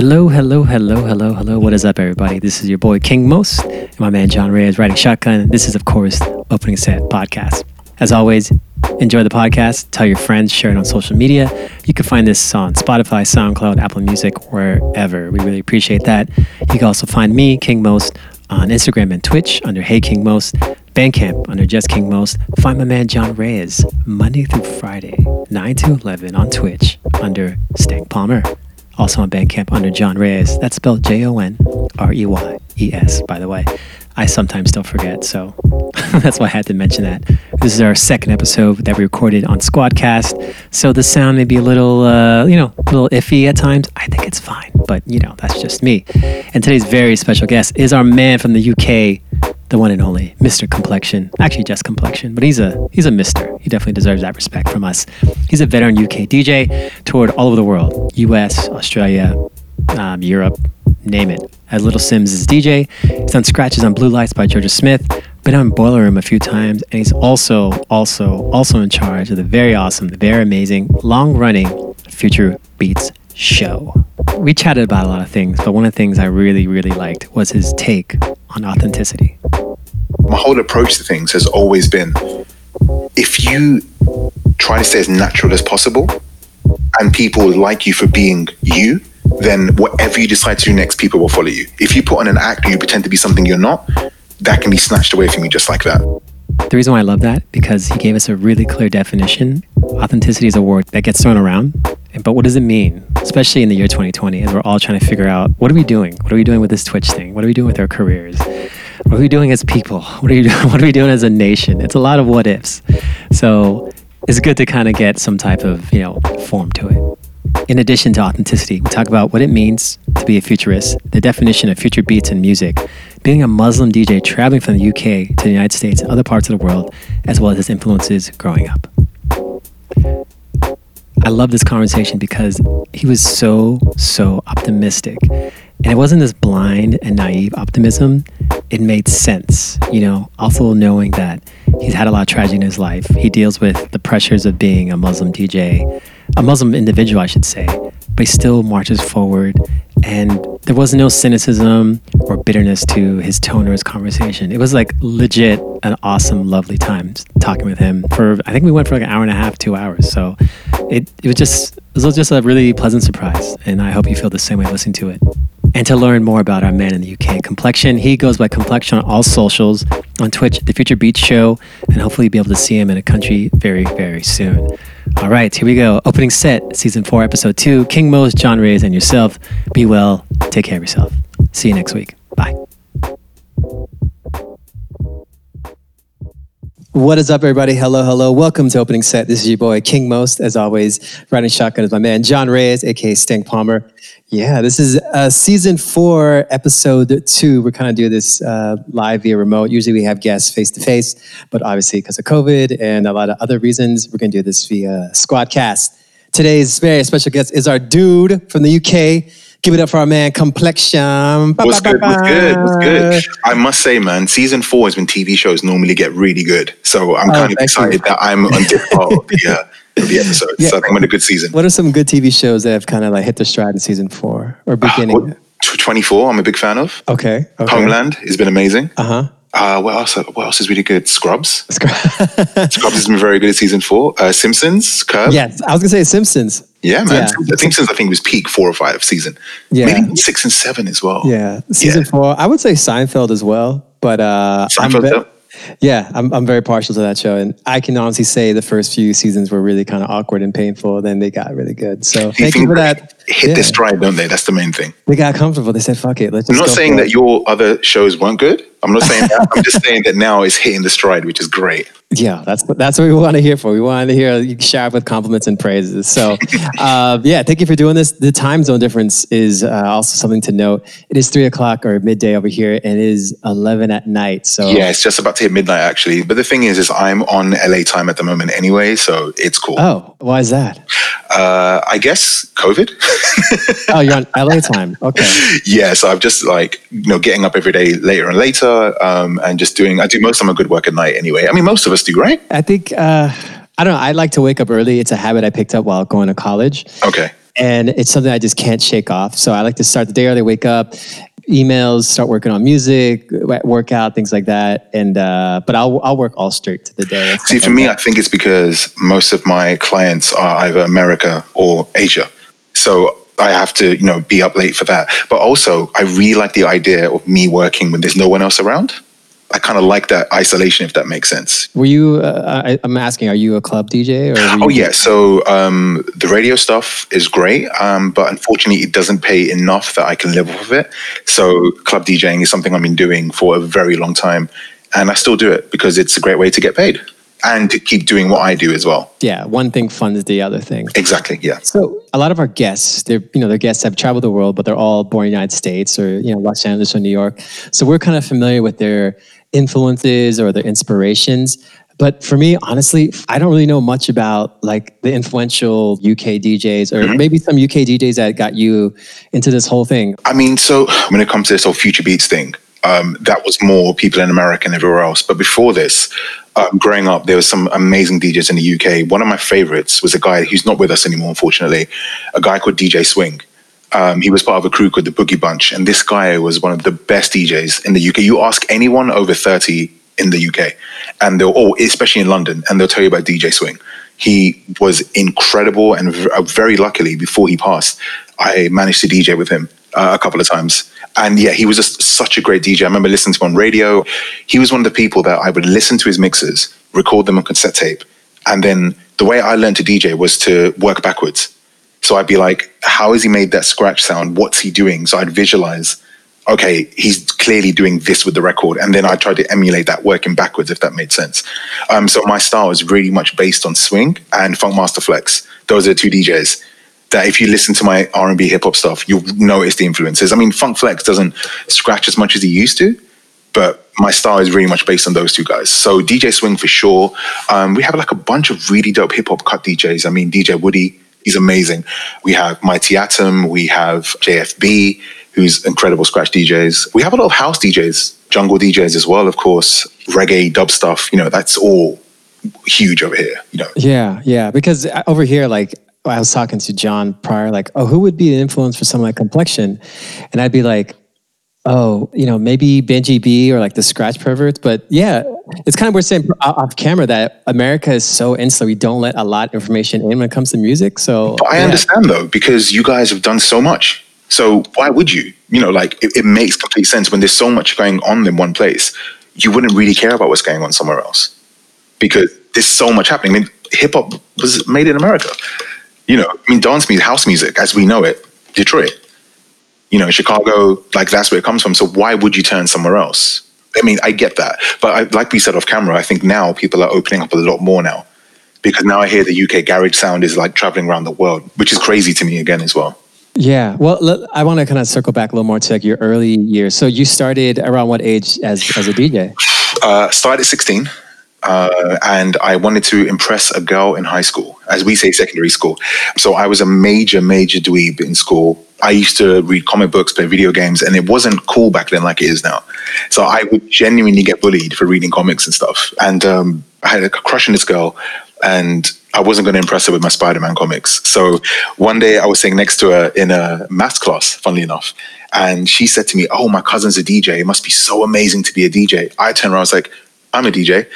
Hello, hello, hello, hello, hello. What is up, everybody? This is your boy King Most and my man Jon Reyes riding shotgun. This is, of course, Opening Set Podcast. As always, enjoy the podcast. Tell your friends, share it on social media. You can find this on Spotify, SoundCloud, Apple Music, wherever. We really appreciate that. You can also find me, King Most, on Instagram and Twitch under Hey King Most, Bandcamp under Just King Most. Find my man Jon Reyes Monday through Friday, 9 to 11 on Twitch under Stank Palmer. Also on Bandcamp under Jon Reyes. That's spelled J O N R E Y E S, by the way. I sometimes still forget, so that's why I had to mention that. This is our second episode that we recorded on Squadcast, so the sound may be a little, uh, you know, a little iffy at times. I think it's fine, but you know, that's just me. And today's very special guest is our man from the UK, the one and only Mr. Complexion. Actually, just Complexion, but he's a he's a Mister. He definitely deserves that respect from us. He's a veteran UK DJ, toured all over the world, U.S., Australia, um, Europe, name it. As Little Simz is DJ. He's done scratches on Blue Lights by Jorja Smith. Been on Boiler Room a few times, and he's also also also in charge of the very awesome, the very amazing, long-running Future Beats show. We chatted about a lot of things, but one of the things I really really liked was his take on authenticity. My whole approach to things has always been if you try to stay as natural as possible and people like you for being you, then whatever you decide to do next, people will follow you. If you put on an act or you pretend to be something you're not, that can be snatched away from you just like that. The reason why I love that because he gave us a really clear definition. Authenticity is a word that gets thrown around, but what does it mean? Especially in the year 2020, as we're all trying to figure out what are we doing? What are we doing with this Twitch thing? What are we doing with our careers? What are we doing as people? What are you doing? What are we doing as a nation? It's a lot of what ifs. So it's good to kind of get some type of you know form to it. In addition to authenticity, we talk about what it means to be a futurist, the definition of future beats and music, being a Muslim DJ traveling from the UK to the United States and other parts of the world, as well as his influences growing up. I love this conversation because he was so, so optimistic. And it wasn't this blind and naive optimism. It made sense, you know, also knowing that he's had a lot of tragedy in his life. He deals with the pressures of being a Muslim DJ, a Muslim individual, I should say, but he still marches forward. And there was no cynicism or bitterness to his tone or his conversation. It was like legit an awesome, lovely time talking with him for, I think we went for like an hour and a half, two hours. So it, it was just, it was just a really pleasant surprise. And I hope you feel the same way listening to it. And to learn more about our man in the UK, Complexion, he goes by Complexion on all socials, on Twitch, The Future Beats Show, and hopefully be able to see him in a country very, very soon. All right, here we go. Opening set, season four, episode two. King Most, Jon Reyes, and yourself. Be well. Take care of yourself. See you next week. Bye. What is up, everybody? Hello, hello. Welcome to Opening Set. This is your boy, King Most. As always, riding shotgun is my man, Jon Reyes, aka Stank Palmer. Yeah, this is uh, season four, episode two. We're kind of doing this uh, live via remote. Usually we have guests face to face, but obviously because of COVID and a lot of other reasons, we're going to do this via Squadcast. Today's very special guest is our dude from the UK. Give it up for our man Complexion. Ba, What's ba, good? ba, What's good? What's good? I must say, man, season four is when TV shows normally get really good. So I'm Oh, kind of thank you. excited that I'm on different part of the, uh, the episode. Yeah. So I think I'm in a good season. What are some good TV shows that have kind of like hit their stride in season four or beginning? What- tw- 24, I'm a big fan of. okay. okay. Homeland has been amazing. Uh huh. Uh, what else? What else is really good? Scrubs. Scrubs has been very good at season four. Uh, Simpsons, Curb. yes, I was gonna say Simpsons. Yeah, man. Yeah. Simpsons, I think, was peak four or five season. Yeah. Maybe six and seven as well. Yeah, season Yeah. four. I would say Seinfeld as well, but uh, I'm Seinfeld? Yeah, I'm I'm very partial to that show, and I can honestly say the first few seasons were really kind of awkward and painful. Then they got really good. So thank you for that. Hit Yeah. their stride, don't they? That's the main thing. They got comfortable. They said, "Fuck it, let's I'm not saying that it." your other shows weren't good. I'm not saying that. I'm just saying that now it's hitting the stride, which is great. Yeah, that's that's what we want to hear for. We want to hear you shower with compliments and praises. So, uh, yeah, thank you for doing this. The time zone difference is uh, also something to note. It is three o'clock or midday over here, and it is eleven at night. So, Yeah, it's just about to hit midnight actually. But the thing is, is I'm on LA time at the moment anyway, so it's cool. Oh, why is that? Uh, I guess COVID. Oh, you're on LA time. Okay. yeah, so I'm just like you know getting up every day later and later, um, and just doing. I do most of my good work at night anyway. I mean, most of us do, right? I think uh, I don't know. I like to wake up early. It's a habit I picked up while going to college. Okay. and it's something I just can't shake off. So I like to start the day early, wake up, emails, start working on music, workout, things like that. And uh, but I'll I'll work all straight to the day. See, for like me, that. I think it's because most of my clients are either America or Asia, so I have to you know be up late for that. But also, I really like the idea of me working when there's no one else around. I kind of like that isolation, if that makes sense. were you? Uh, I, I'm asking, are you a club DJ Oh yeah, so um, the radio stuff is great, um, but unfortunately, it doesn't pay enough that I can live off of it. So club DJing is something I've been doing for a very long time, and I still do it because it's a great way to get paid and to keep doing what I do as well. Yeah, one thing funds the other thing. Exactly. Yeah. So a lot of our guests, they're you know their guests have traveled the world, but they're all born in the United States or you know Los Angeles or New York. So we're kind of familiar with their influences or their inspirations. But for me, honestly, I don't really know much about like the influential UK DJs or maybe some UK DJs that got you into this whole thing. I mean, so when it comes to this whole future beats thing, um, that was more people in America and everywhere else. But before this, um, growing up, there was some amazing DJs in the UK. One of my favorites was a guy who's not with us anymore, unfortunately, a guy called DJ Swing. Um, he was part of a crew called the Boogie Bunch, and this guy was one of the best DJs in the UK. You ask anyone over 30 in the UK, and they'll, or especially in London, and they'll tell you about DJ Swing. He was incredible, and uh, very luckily, before he passed, I managed to DJ with him uh, a couple of times. And yeah, he was just such a great DJ. I remember listening to him on radio. He was one of the people that I would listen to his mixes, record them on cassette tape, and then the way I learned to DJ was to work backwards. So I'd be like, how has he made that scratch sound? What's he doing? So I'd visualize, okay, he's clearly doing this with the record. And then I tried to emulate that working backwards, if that made sense. Um, so my style is really much based on swing and Funkmaster Flex. Those are the two DJs that if you listen to my R&B hip hop stuff, you'll notice the influences. I mean, Funk Flex doesn't scratch as much as he used to, but my style is really much based on those two guys. So DJ Swing for sure. Um, we have like a bunch of really dope hip hop cut DJs. I mean, DJ Woody, he's amazing. We have Mighty Atom. We have JFB, who's incredible scratch DJs. We have a lot of house DJs, jungle DJs as well, of course. Reggae, dub stuff. You know, that's all huge over here. You know, Yeah, yeah. Because over here, like I was talking to Jon prior, like, oh, who would be an influence for someone like Complexion? And I'd be like, oh, you know, maybe Benji B or like the Scratch Perverts. But yeah, it's kind of we're saying off off camera that America is so insular. We don't let a lot of information in when it comes to music. So But I yeah. understand though, because you guys have done so much. So why would you? You know, like it, it makes complete sense when there's so much going on in one place. You wouldn't really care about what's going on somewhere else because there's so much happening. I mean, hip hop was made in America. You know, I mean, dance music, house music, as we know it, Detroit. You know, Chicago, like that's where it comes from. So why would you turn somewhere else? I mean, I get that, but I, like we said off camera, I think now people are opening up a lot more now because now I hear the UK garage sound is like traveling around the world, which is crazy to me again as well. Yeah. Well, I want to kind of circle back a little more to like your early years. So you started around what age as as a DJ? Uh, started at 16, uh, and I wanted to impress a girl in high school, as we say, secondary school. So I was a major, major dweeb in school. I used to read comic books, play video games, and it wasn't cool back then like it is now. So I would genuinely get bullied for reading comics and stuff. And um, I had a crush on this girl, and I wasn't going to impress her with my Spider-Man comics. So one day I was sitting next to her in a maths class, funnily enough, and she said to me, "Oh, my cousin's a DJ. It must be so amazing to be a DJ." I turned around, I was like, "I'm a DJ,"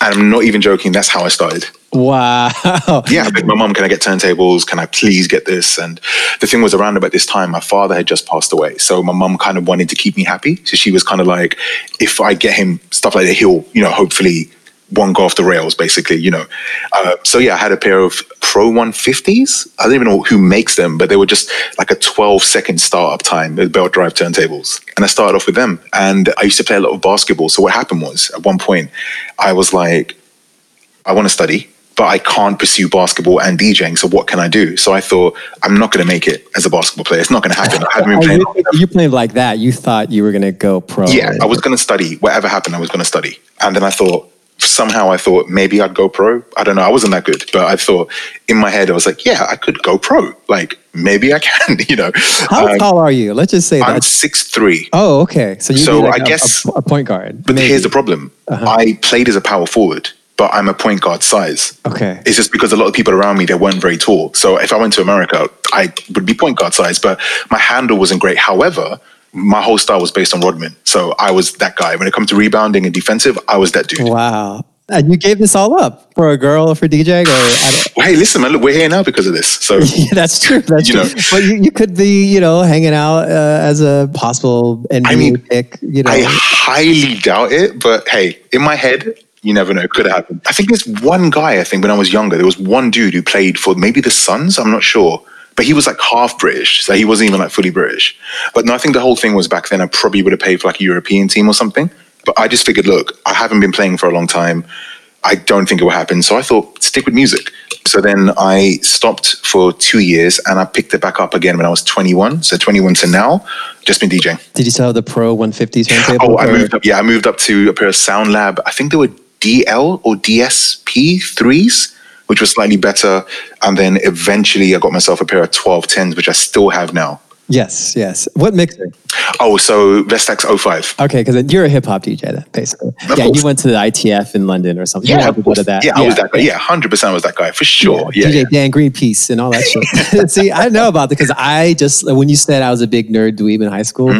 and I'm not even joking. That's how I started. Wow. Yeah, I begged my mom, "Can I get turntables? Can I please get this?" And the thing was, around about this time, my father had just passed away, so my mom kind of wanted to keep me happy. So she was kind of like, "If I get him stuff like that, he'll, you know, hopefully." Won't go off the rails, basically, you know. Uh, so yeah, I had a pair of Pro 150s. I don't even know who makes them, but they were just like a 12 second startup time belt drive turntables. And I started off with them. And I used to play a lot of basketball. So what happened was, at one point, I was like, I want to study, but I can't pursue basketball and DJing. So what can I do? So I thought I'm not going to make it as a basketball player. It's not going to happen. I haven't been Oh, playing. you, you played like that. You thought you were going to go pro. Yeah, I was going to study. Whatever happened, I was going to study. And then I thought somehow I thought maybe I'd go pro. I don't know. I wasn't that good, but I thought in my head I was like, yeah, I could go pro. Like maybe I can. You know, How Um, tall are you? Let's just say I'm that. six three. Oh, okay. So you So like I a- guess- a, point guard. But maybe. here's the problem. Uh-huh. I played as a power forward, but I'm a point guard size. Okay. It's just because a lot of people around me they weren't very tall. So if I went to America, I would be point guard size, but my handle wasn't great. However, my whole style was based on Rodman. So I was that guy. When it comes to rebounding and defensive, I was that dude. Wow. And you gave this all up for a girl or for DJ? Or I don't, Well, hey, listen, man, look, we're here now because of this. So yeah, that's true. That's You true. know. but you, you could be, you know, hanging out uh, as a possible NBA mean, pick. You know, I highly doubt it, but hey, in my head, you never know. It could have happened. I think there's one guy, I think when I was younger, there was one dude who played for maybe the Suns, I'm not sure. But he was like half British, so he wasn't even like fully British. But no, I think the whole thing was back then I probably would have paid for like a European team or something. But I just figured, look, I haven't been playing for a long time. I don't think it will happen. So I thought, stick with music. So then I stopped for two years and I picked it back up again when I was 21. So 21 to now, just been DJing. did you have the Pro 150 turntable? Oh, I or- moved up. Yeah, I moved up to a pair of Sound Lab. I think they were DL or DSP threes, which was slightly better. And then eventually I got myself a pair of 1210s, which I still have now. Yes, yes. What mixer? Oh, so Vestax 05. Okay, because you're a hip hop DJ, then, basically. Of yeah, course. you went to the ITF in London or something. Yeah, had of to course. to that. yeah, I was that guy. Yeah, 100% was that guy for sure. Yeah, DJ yeah. Dan Greenpeace and all that shit. See, I know about it because I just when you said I was a big nerd dweeb in high school,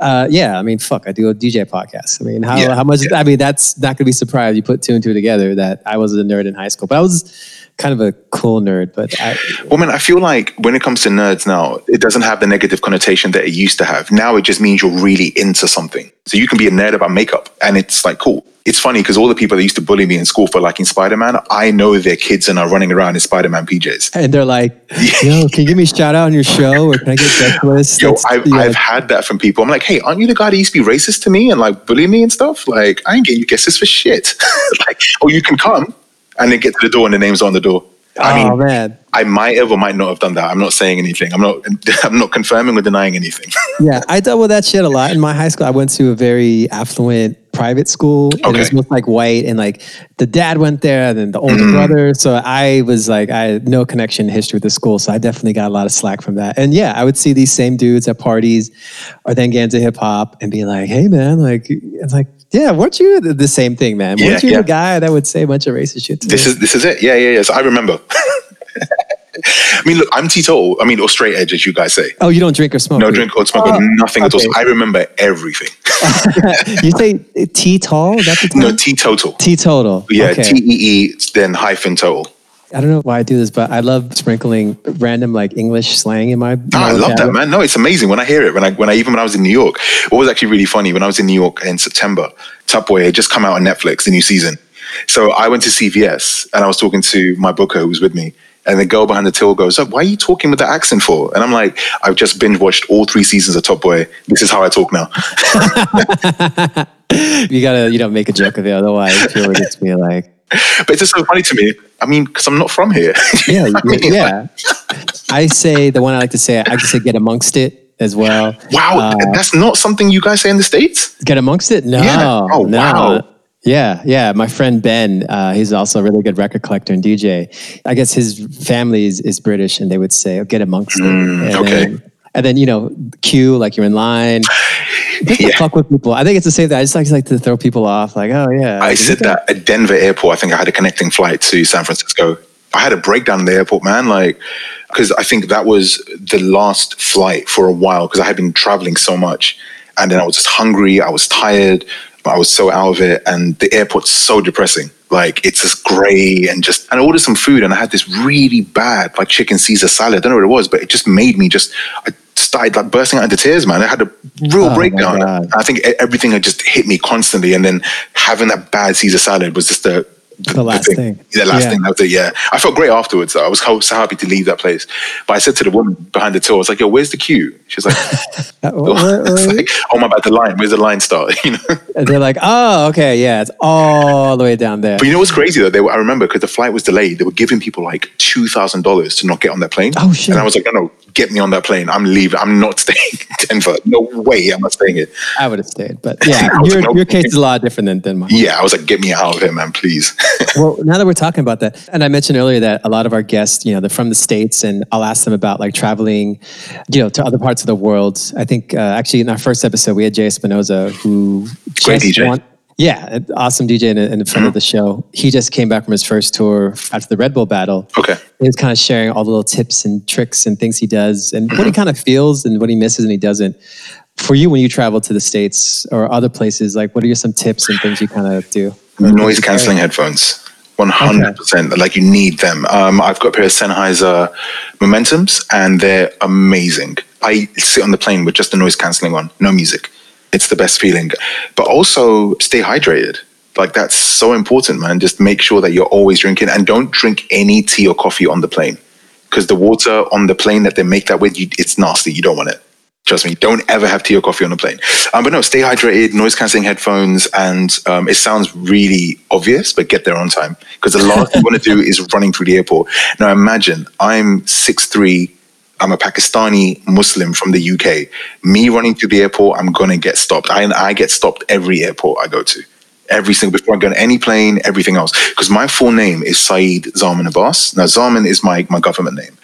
uh, yeah, I mean, fuck, I do a DJ podcast. I mean, how Mm-hmm. Yeah, how much? yeah. I mean, that's not gonna be surprised you put two and two together that I was a nerd in high school, but I was kind of a cool nerd. But I, Well, man, I feel like when it comes to nerds now, it doesn't have the negative connotation that it used to have. Now it just means you're really into something. So you can be a nerd about makeup, and it's like cool. It's funny because all the people that used to bully me in school for liking Spider Man, I know their kids and are running around in Spider Man PJs. and they're like, "Yo, can you give me a shout out on your show, or can I get guest list?" Yo, That's- I've, yeah. I've had that from people. I'm like, hey, aren't you the guy that used to be racist to me and like bully me and stuff? Like, I ain't getting you guesses for shit. like, oh, you can come and then get to the door and the name's on the door. I oh mean, man, I might have or might not have done that. I'm not saying anything. I'm not. I'm not confirming or denying anything. yeah, I dealt with that shit a lot in my high school. I went to a very affluent private school, and it was most like white, and like the dad went there, and then the older Mm. brother. So I was like, I had no connection history with the school, so I definitely got a lot of slack from that. And yeah, I would see these same dudes at parties, or then get into hip hop and be like, "Hey man, like, it's like." Yeah, weren't you the, the same thing, man? Yeah, weren't you yeah. the guy that would say a bunch of racist shit to This me? is this is it. Yeah, yeah, yeah. So I remember. I mean, look, I'm teetotal. I mean, or straight edge, as you guys say. oh, you don't drink or smoke? No drink or smoke Oh, or nothing at all. So. I remember everything. you say T tall? Is that the term? no, teetotal. teetotal. Yeah, Okay. T E E, then hyphen total. I don't know why I do this, but I love sprinkling random like English slang in my. My I love that, man. No, it's amazing when I hear it. When I, when I, even when I was in New York, what was actually really funny when I was in New York in September, Top Boy had just come out on Netflix, the new season. So I went to CVS and I was talking to my booker who was with me. And the girl behind the till goes, oh, why are you talking with that accent for? And I'm like, I've just binge watched all three seasons of Top Boy. This is how I talk now. You gotta, you don't know, make a joke of it. Otherwise, people would just be like, But it's just so funny to me. I mean, because I'm not from here. yeah, I mean, yeah. I say the one I like to say. I like to say get amongst it as well. Wow, Uh, that's not something you guys say in the States? Get amongst it? No. Yeah. Oh, no. wow. Yeah, yeah. My friend Ben, uh, he's also a really good record collector and DJ. I guess his family is, is British, and they would say, oh, "Get amongst it." And Mm, okay. Then, and then you know, queue like you're in line. To Yeah. fuck with people. I think it's the same thing. I just like, like to throw people off. Like, oh yeah. I said at- that at Denver airport. I think I had a connecting flight to San Francisco. I had a breakdown in the airport, man. Like, because I think that was the last flight for a while because I had been traveling so much. And then I was just hungry. I was tired. I was so out of it. And the airport's so depressing. Like, it's just gray and just, and I ordered some food and I had this really bad, like, chicken Caesar salad. I don't know what it was, but it just made me just, I started like bursting out into tears, man. I had a real Oh, breakdown. I think everything had just hit me constantly, and then having that bad Caesar salad was just the The last thing. The last Yeah. thing. That was it. Yeah, I felt great afterwards. I was so so happy to leave that place. But I said to the woman behind the till, I was like, "Yo, where's the queue?" She's like, uh, wh- wh- it's wh- like "Oh my bad, the line. Where's the line start?" You know. and they're like, oh, okay, yeah, it's all the way down there. But you know what's crazy though? They were, I remember because the flight was delayed. They were giving people like two thousand dollars to not get on that plane. Oh, shit. And I was like, "No, no, get me on that plane. I'm leaving. I'm not staying in Denver. No way. I'm not staying here." I would have stayed, but yeah, your, like, nope. your case is a lot different than, than mine. Yeah, I was like, "Get me out of here, man, please." Well, now that we're talking about that, and I mentioned earlier that a lot of our guests, you know, they're from the states, and I'll ask them about like traveling, you know, to other parts of the world. I think uh, actually in our first episode we had Jay Espinoza, who Great just DJ. won- Yeah, an awesome DJ and a, and a friend of the show. He just came back from his first tour after the Red Bull battle. Okay. He was kind of sharing all the little tips and tricks and things he does and what he kind of feels and what he misses and he doesn't. For you, when you travel to the States or other places, like what are some tips and things you kind of do? Noise canceling headphones. 100%. Like you need them. Um, I've got a pair of Sennheiser Momentums and they're amazing. I sit on the plane with just the noise canceling on, no music. It's the best feeling. But also stay hydrated. Like that's so important, man. Just make sure that you're always drinking and don't drink any tea or coffee on the plane because the water on the plane that they make that with, you, it's nasty. You don't want it. Trust me, don't ever have tea or coffee on a plane. Um, but no, stay hydrated, noise cancelling headphones, and um, it sounds really obvious, but get there on time because the last thing you want to do is running through the airport. Now imagine I'm six three, I'm a Pakistani Muslim from the UK. Me running through the airport, I'm gonna get stopped. I I get stopped every airport I go to. Every single before I go on any plane, everything else. Because my full name is Saeed Zaman Abbas. Now Zaman is my my government name.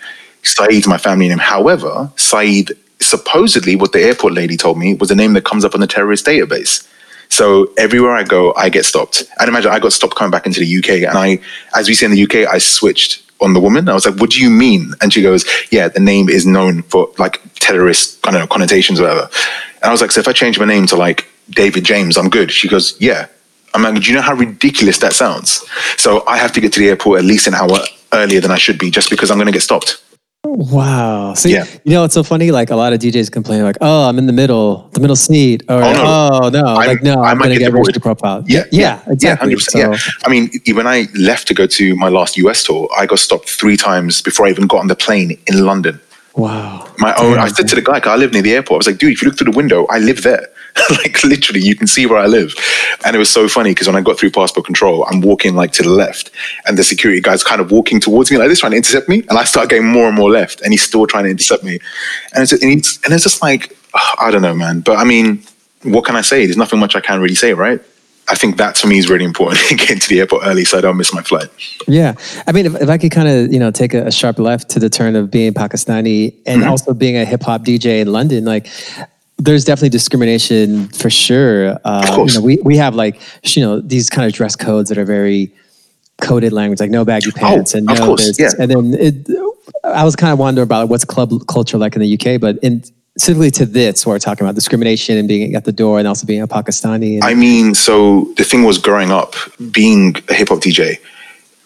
Saeed is my family name. However, Saeed supposedly what the airport lady told me was a name that comes up on the terrorist database. So everywhere I go, I get stopped. And imagine I got stopped coming back into the UK. And I, as we say in the UK, I switched on the woman. I was like, what do you mean? And she goes, yeah, the name is known for like terrorist, I don't know, connotations, whatever. And I was like, so if I change my name to like David James, I'm good. She goes, yeah. I'm like, do you know how ridiculous that sounds? So I have to get to the airport at least an hour earlier than I should be just because I'm going to get stopped. Wow. See, Yeah. you know, it's so funny. Like a lot of DJs complain, like, "Oh, I'm in the middle, the middle seat," or Oh, no. "Oh, no, I'm- like no, I I'm gonna get get deported. racial profile." Yeah, yeah, exactly. Yeah, 100%. Yeah. I mean, when I left to go to my last US tour, I got stopped three times before I even got on the plane in London. Wow. My own, I said to the guy, I live near the airport, I was like, dude, if you look through the window, I live there. like literally, you can see where I live. And it was so funny because when I got through passport control, I'm walking like to the left, and the security guy's kind of walking towards me like this, trying to intercept me. And I start getting more and more left, and he's still trying to intercept me. And it's, and it's, and it's just like, I don't know, man. But I mean, what can I say? There's nothing much I can really say, right? I think that to me is really important, getting to the airport early so I don't miss my flight. Yeah, I mean, if, if I could kind of you know take a, a sharp left to the turn of being Pakistani and Mm-hmm. also being a hip hop DJ in London, like. There's definitely discrimination for sure. Uh, Of course. You know, we, we have like you know these kind of dress codes that are very coded language, like no baggy pants and no Oh, of course, this. yeah. And then it, I was kind of wondering about what's club culture like in the UK, but in specifically to this, we're talking about discrimination and being at the door, and also being a Pakistani. And, I mean, so the thing was growing up, being a hip hop DJ,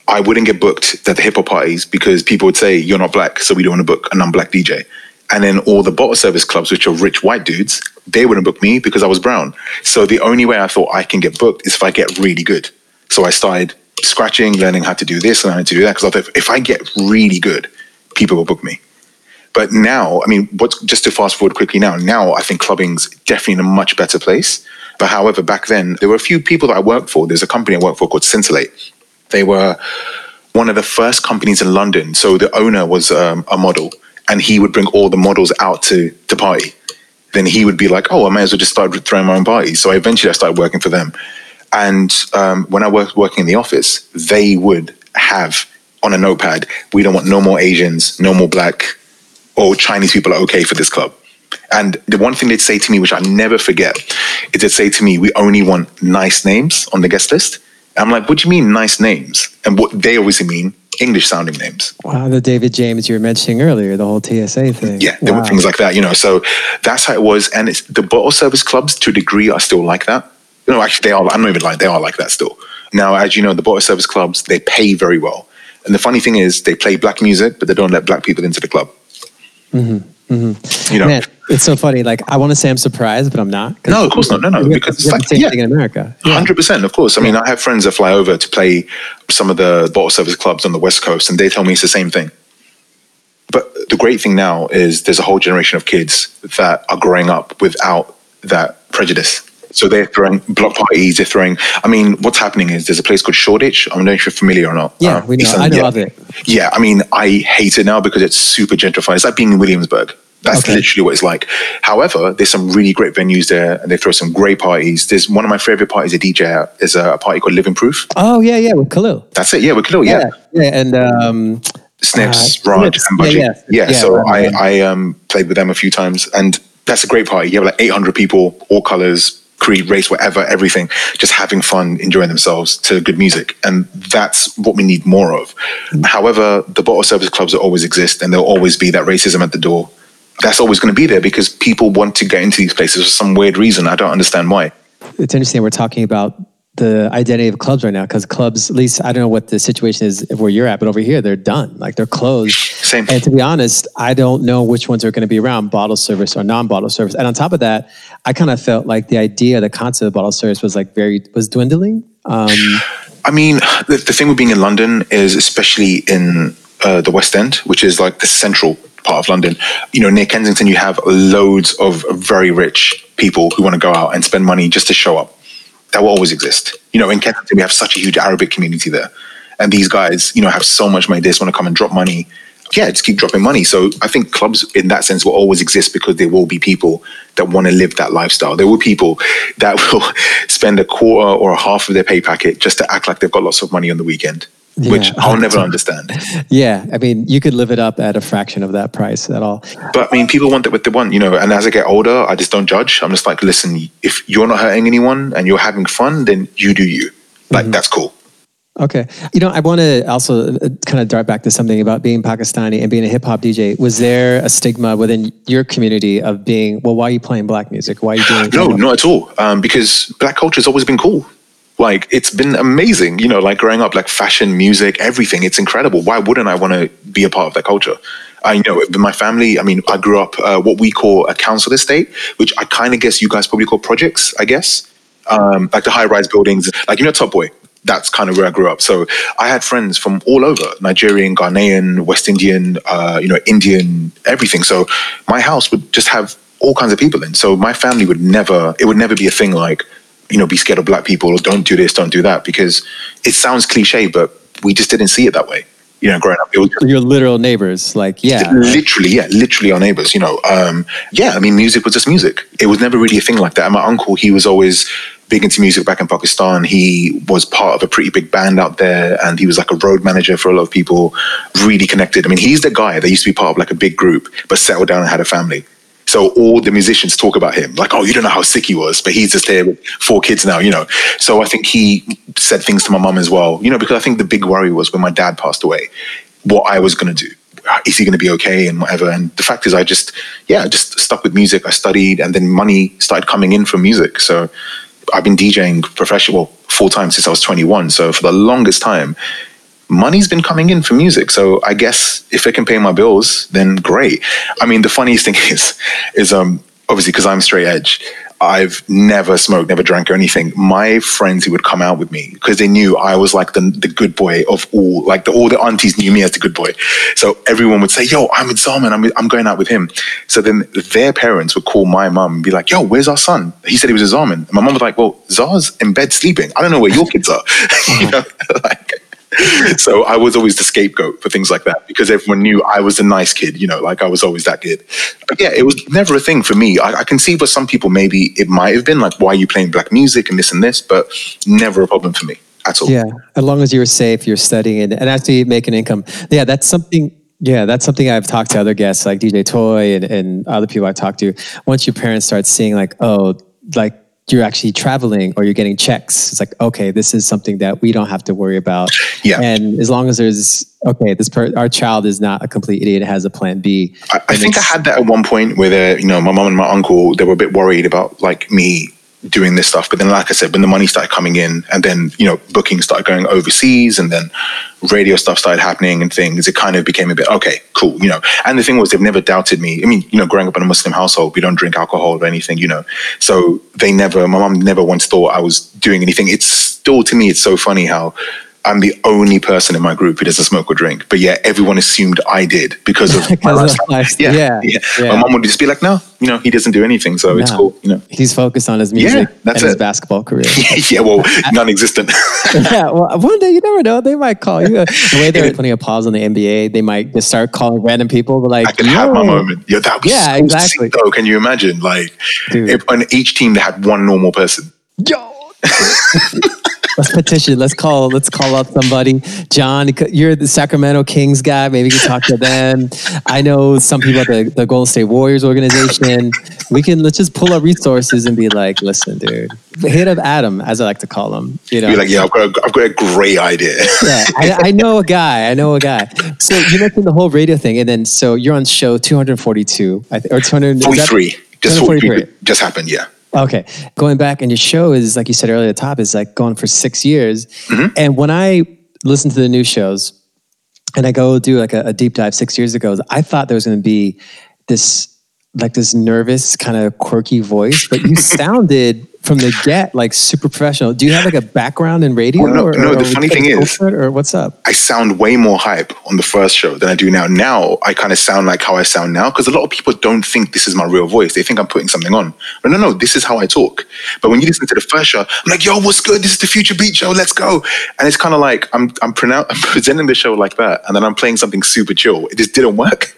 I wouldn't get booked at the hip hop parties because people would say, You're not black, so we don't want to book a non black DJ. And then all the bottle service clubs, which are rich white dudes, they wouldn't book me because I was brown. So the only way I thought I can get booked is if I get really good. So I started scratching, learning how to do this and learning to do that. Because if I get really good, people will book me. But now, I mean, what's just to fast forward quickly now, now I think clubbing's definitely in a much better place. But however, back then, there were a few people that I worked for. There's a company I worked for called Scintillate. They were one of the first companies in London. So the owner was um, a model and he would bring all the models out to, to party. Then he would be like, oh, I may as well just start throwing my own parties. So eventually I started working for them. And um, when I was working in the office, they would have on a notepad, we don't want no more Asians, no more black, or Chinese people are okay for this club. And the one thing they'd say to me, which I never forget, is they'd say to me, we only want nice names on the guest list. I'm like, what do you mean nice names? And what they obviously mean English sounding names. wow, the David James you were mentioning earlier, the whole TSA thing. Yeah, there were things like that, you know. So that's how it was. And it's the bottle service clubs to a degree are still like that. You know, actually, they are. I'm not even lying. They are like that still. Now, as you know, the bottle service clubs they pay very well. And the funny thing is, they play black music, but they don't let black people into the club. Mm-hmm. Mm-hmm. You know, Man, it's so funny. Like, I want to say I'm surprised, but I'm not. No, of course not. No, no, because it's like- the same yeah. thing in America. Hundred percent, of course. I mean, I have friends that fly over to play some of the bottle service clubs on the West Coast, and they tell me it's the same thing. But the great thing now is there's a whole generation of kids that are growing up without that prejudice. So they're throwing block parties. They're throwing. I mean, what's happening is there's a place called Shoreditch. I don't know if you're familiar or not. Yeah, Uh, we know. East I know yeah. of it. Yeah, I mean, I hate it now because it's super gentrified. It's like being in Williamsburg. That's Okay. literally what it's like. However, there's some really great venues there, and they throw some great parties. There's one of my favorite parties a DJ at is a party called Living Proof. Oh yeah, yeah, with Khalil. That's it. Yeah, with Khalil. Yeah. yeah, yeah, and um, Snips, Uh, Raj, Snips. and Yeah, Budgie. yeah. Yeah, Yeah, so right, I, I um, played with them a few times, and that's a great party. You have like 800 people, all colors, creed, race, whatever, everything, just having fun, enjoying themselves to good music. And that's what we need more of. However, the bottle service clubs will always exist and there'll always be that racism at the door. That's always going to be there because people want to get into these places for some weird reason. I don't understand why. It's interesting. We're talking about the identity of clubs right now because clubs, at least I don't know what the situation is where you're at, but over here they're done. Like they're closed. Same. And to be honest, I don't know which ones are going to be around bottle service or non-bottle service. And on top of that, I kind of felt like the idea, the concept of bottle service was like very was dwindling. Um, I mean, the, the thing with being in London is, especially in uh, the West End, which is like the central part of London, you know, near Kensington, you have loads of very rich people who want to go out and spend money just to show up. That will always exist. You know, in Kensington, we have such a huge Arabic community there. And these guys, you know, have so much money. They just want to come and drop money. Yeah, just keep dropping money. So I think clubs in that sense will always exist because there will be people that want to live that lifestyle. There will be people that will spend a quarter or a half of their pay packet just to act like they've got lots of money on the weekend, which I'll never understand. yeah, I mean, you could live it up at a fraction of that price at all. But I mean, people want it what they want, you know. And as I get older, I just don't judge. I'm just like, listen, if you're not hurting anyone and you're having fun, then you do you. Like that's cool. Okay. You know, I want to also kind of dart back to something about being Pakistani and being a hip hop DJ. Was there a stigma within your community of being, well, why are you playing black music? Why are you doing No, not at all. Um, because black culture has always been cool. Like it's been amazing, you know, like growing up, like fashion, music, everything. It's incredible. Why wouldn't I want to be a part of that culture? I know my family. I mean, I grew up uh, what we call a council estate, which I kind of guess you guys probably call projects. I guess um, like the high-rise buildings, like you know, Top Boy. That's kind of where I grew up. So I had friends from all over: Nigerian, Ghanaian, West Indian, uh, you know, Indian, everything. So my house would just have all kinds of people in. So my family would never, it would never be a thing like, you know, be scared of black people or don't do this, don't do that, because it sounds cliche, but we just didn't see it that way. You know, growing up, it was just your literal neighbors? Like, yeah. literally, yeah, literally our neighbors. You know, um, yeah. I mean, music was just music. It was never really a thing like that. And my uncle, he was always big into music back in Pakistan. He was part of a pretty big band out there, and he was like a road manager for a lot of people. Really connected. I mean, he's the guy that used to be part of like a big group, but settled down and had a family. So all the musicians talk about him, like, oh, you don't know how sick he was, but he's just here with four kids now, you know. So I think he said things to my mum as well, you know, because I think the big worry was when my dad passed away, what I was going to do. Is he going to be okay and whatever? And the fact is, I just, yeah, I just stuck with music. I studied, and then money started coming in from music. So I've been DJing professional full time since I was 21. So for the longest time, money's been coming in for music. So I guess if it can pay my bills, then great. I mean, the funniest thing is, is um obviously because I'm straight edge. I've never smoked, never drank or anything. My friends who would come out with me because they knew I was like the, the good boy of all, like the, all the aunties knew me as the good boy. So everyone would say, "Yo, I'm with Zaman. I'm I'm going out with him." So then their parents would call my mum and be like, "Yo, where's our son?" He said he was a Zaman. And my mum was like, "Well, Zar's in bed sleeping. I don't know where your kids are." you know, like so I was always the scapegoat for things like that because everyone knew I was a nice kid, you know, like I was always that kid. But yeah, it was never a thing for me. I, I can see for some people maybe it might have been like, why are you playing black music and this and this, but never a problem for me at all. Yeah, as long as you're safe, you're studying and, and actually making income. Yeah, that's something. Yeah, that's something I've talked to other guests like DJ Toy and, and other people I talked to. Once your parents start seeing like, oh, like you're actually traveling or you're getting checks, it's like, okay, this is something that we don't have to worry about. Yeah. And as long as there's okay, this per, our child is not a complete idiot, it has a plan B. I, I think I had that at one point where, they, you know, my mom and my uncle, they were a bit worried about like me doing this stuff. But then, like I said, when the money started coming in and then, you know, bookings started going overseas and then radio stuff started happening and things, it kind of became a bit, okay, cool, you know. And the thing was, they've never doubted me. I mean, you know, growing up in a Muslim household, we don't drink alcohol or anything, you know. So they never, my mom never once thought I was doing anything. It's still, to me, it's so funny how I'm the only person in my group who doesn't smoke or drink, but yet everyone assumed I did because of my Because of lifestyle. lifestyle. Yeah, Yeah, yeah, yeah. My mom would just be like, "No, you know, he doesn't do anything, so it's cool." You know. He's focused on his music that's and his basketball career. yeah, well, non-existent. yeah, well, one day you never know. They might call you. The way they're putting a pause on the NBA, they might just start calling random people. But like, I can have my moment. Yeah, that was Yeah, so exactly. sick, though. Can you imagine? Like, Dude. if on each team they had one normal person. Yo. Let's petition. Let's call. Let's call up somebody. Jon, you're the Sacramento Kings guy. Maybe you can talk to them. I know some people at the, the Golden State Warriors organization. We can let's just pull up resources and be like, listen, dude, hit up Adam, as I like to call him. You know, be like, yeah, I've got, a, I've got a great idea. yeah, I, I know a guy. I know a guy. So you mentioned the whole radio thing, and then so you're on show 242, I think, or 243. Just 43. Just happened, yeah. Okay. Going back, and your show is, like you said earlier at the top, is like going for six years. Mm-hmm. And when I listen to the new shows and I go do like a, a deep dive six years ago, I thought there was going to be this like this nervous kind of quirky voice, but you sounded from the get like super professional. Do you have like a background in radio? Well, no, or, no. Or the funny thing is, or what's up? I sound way more hype on the first show than I do now. Now I kind of sound like how I sound now because a lot of people don't think this is my real voice. They think I'm putting something on. But no, no, this is how I talk. But when you listen to the first show, I'm like, yo, what's good? This is the Future Beat Show. Let's go. And it's kind of like I'm I'm, pronoun- I'm presenting the show like that, and then I'm playing something super chill. It just didn't work.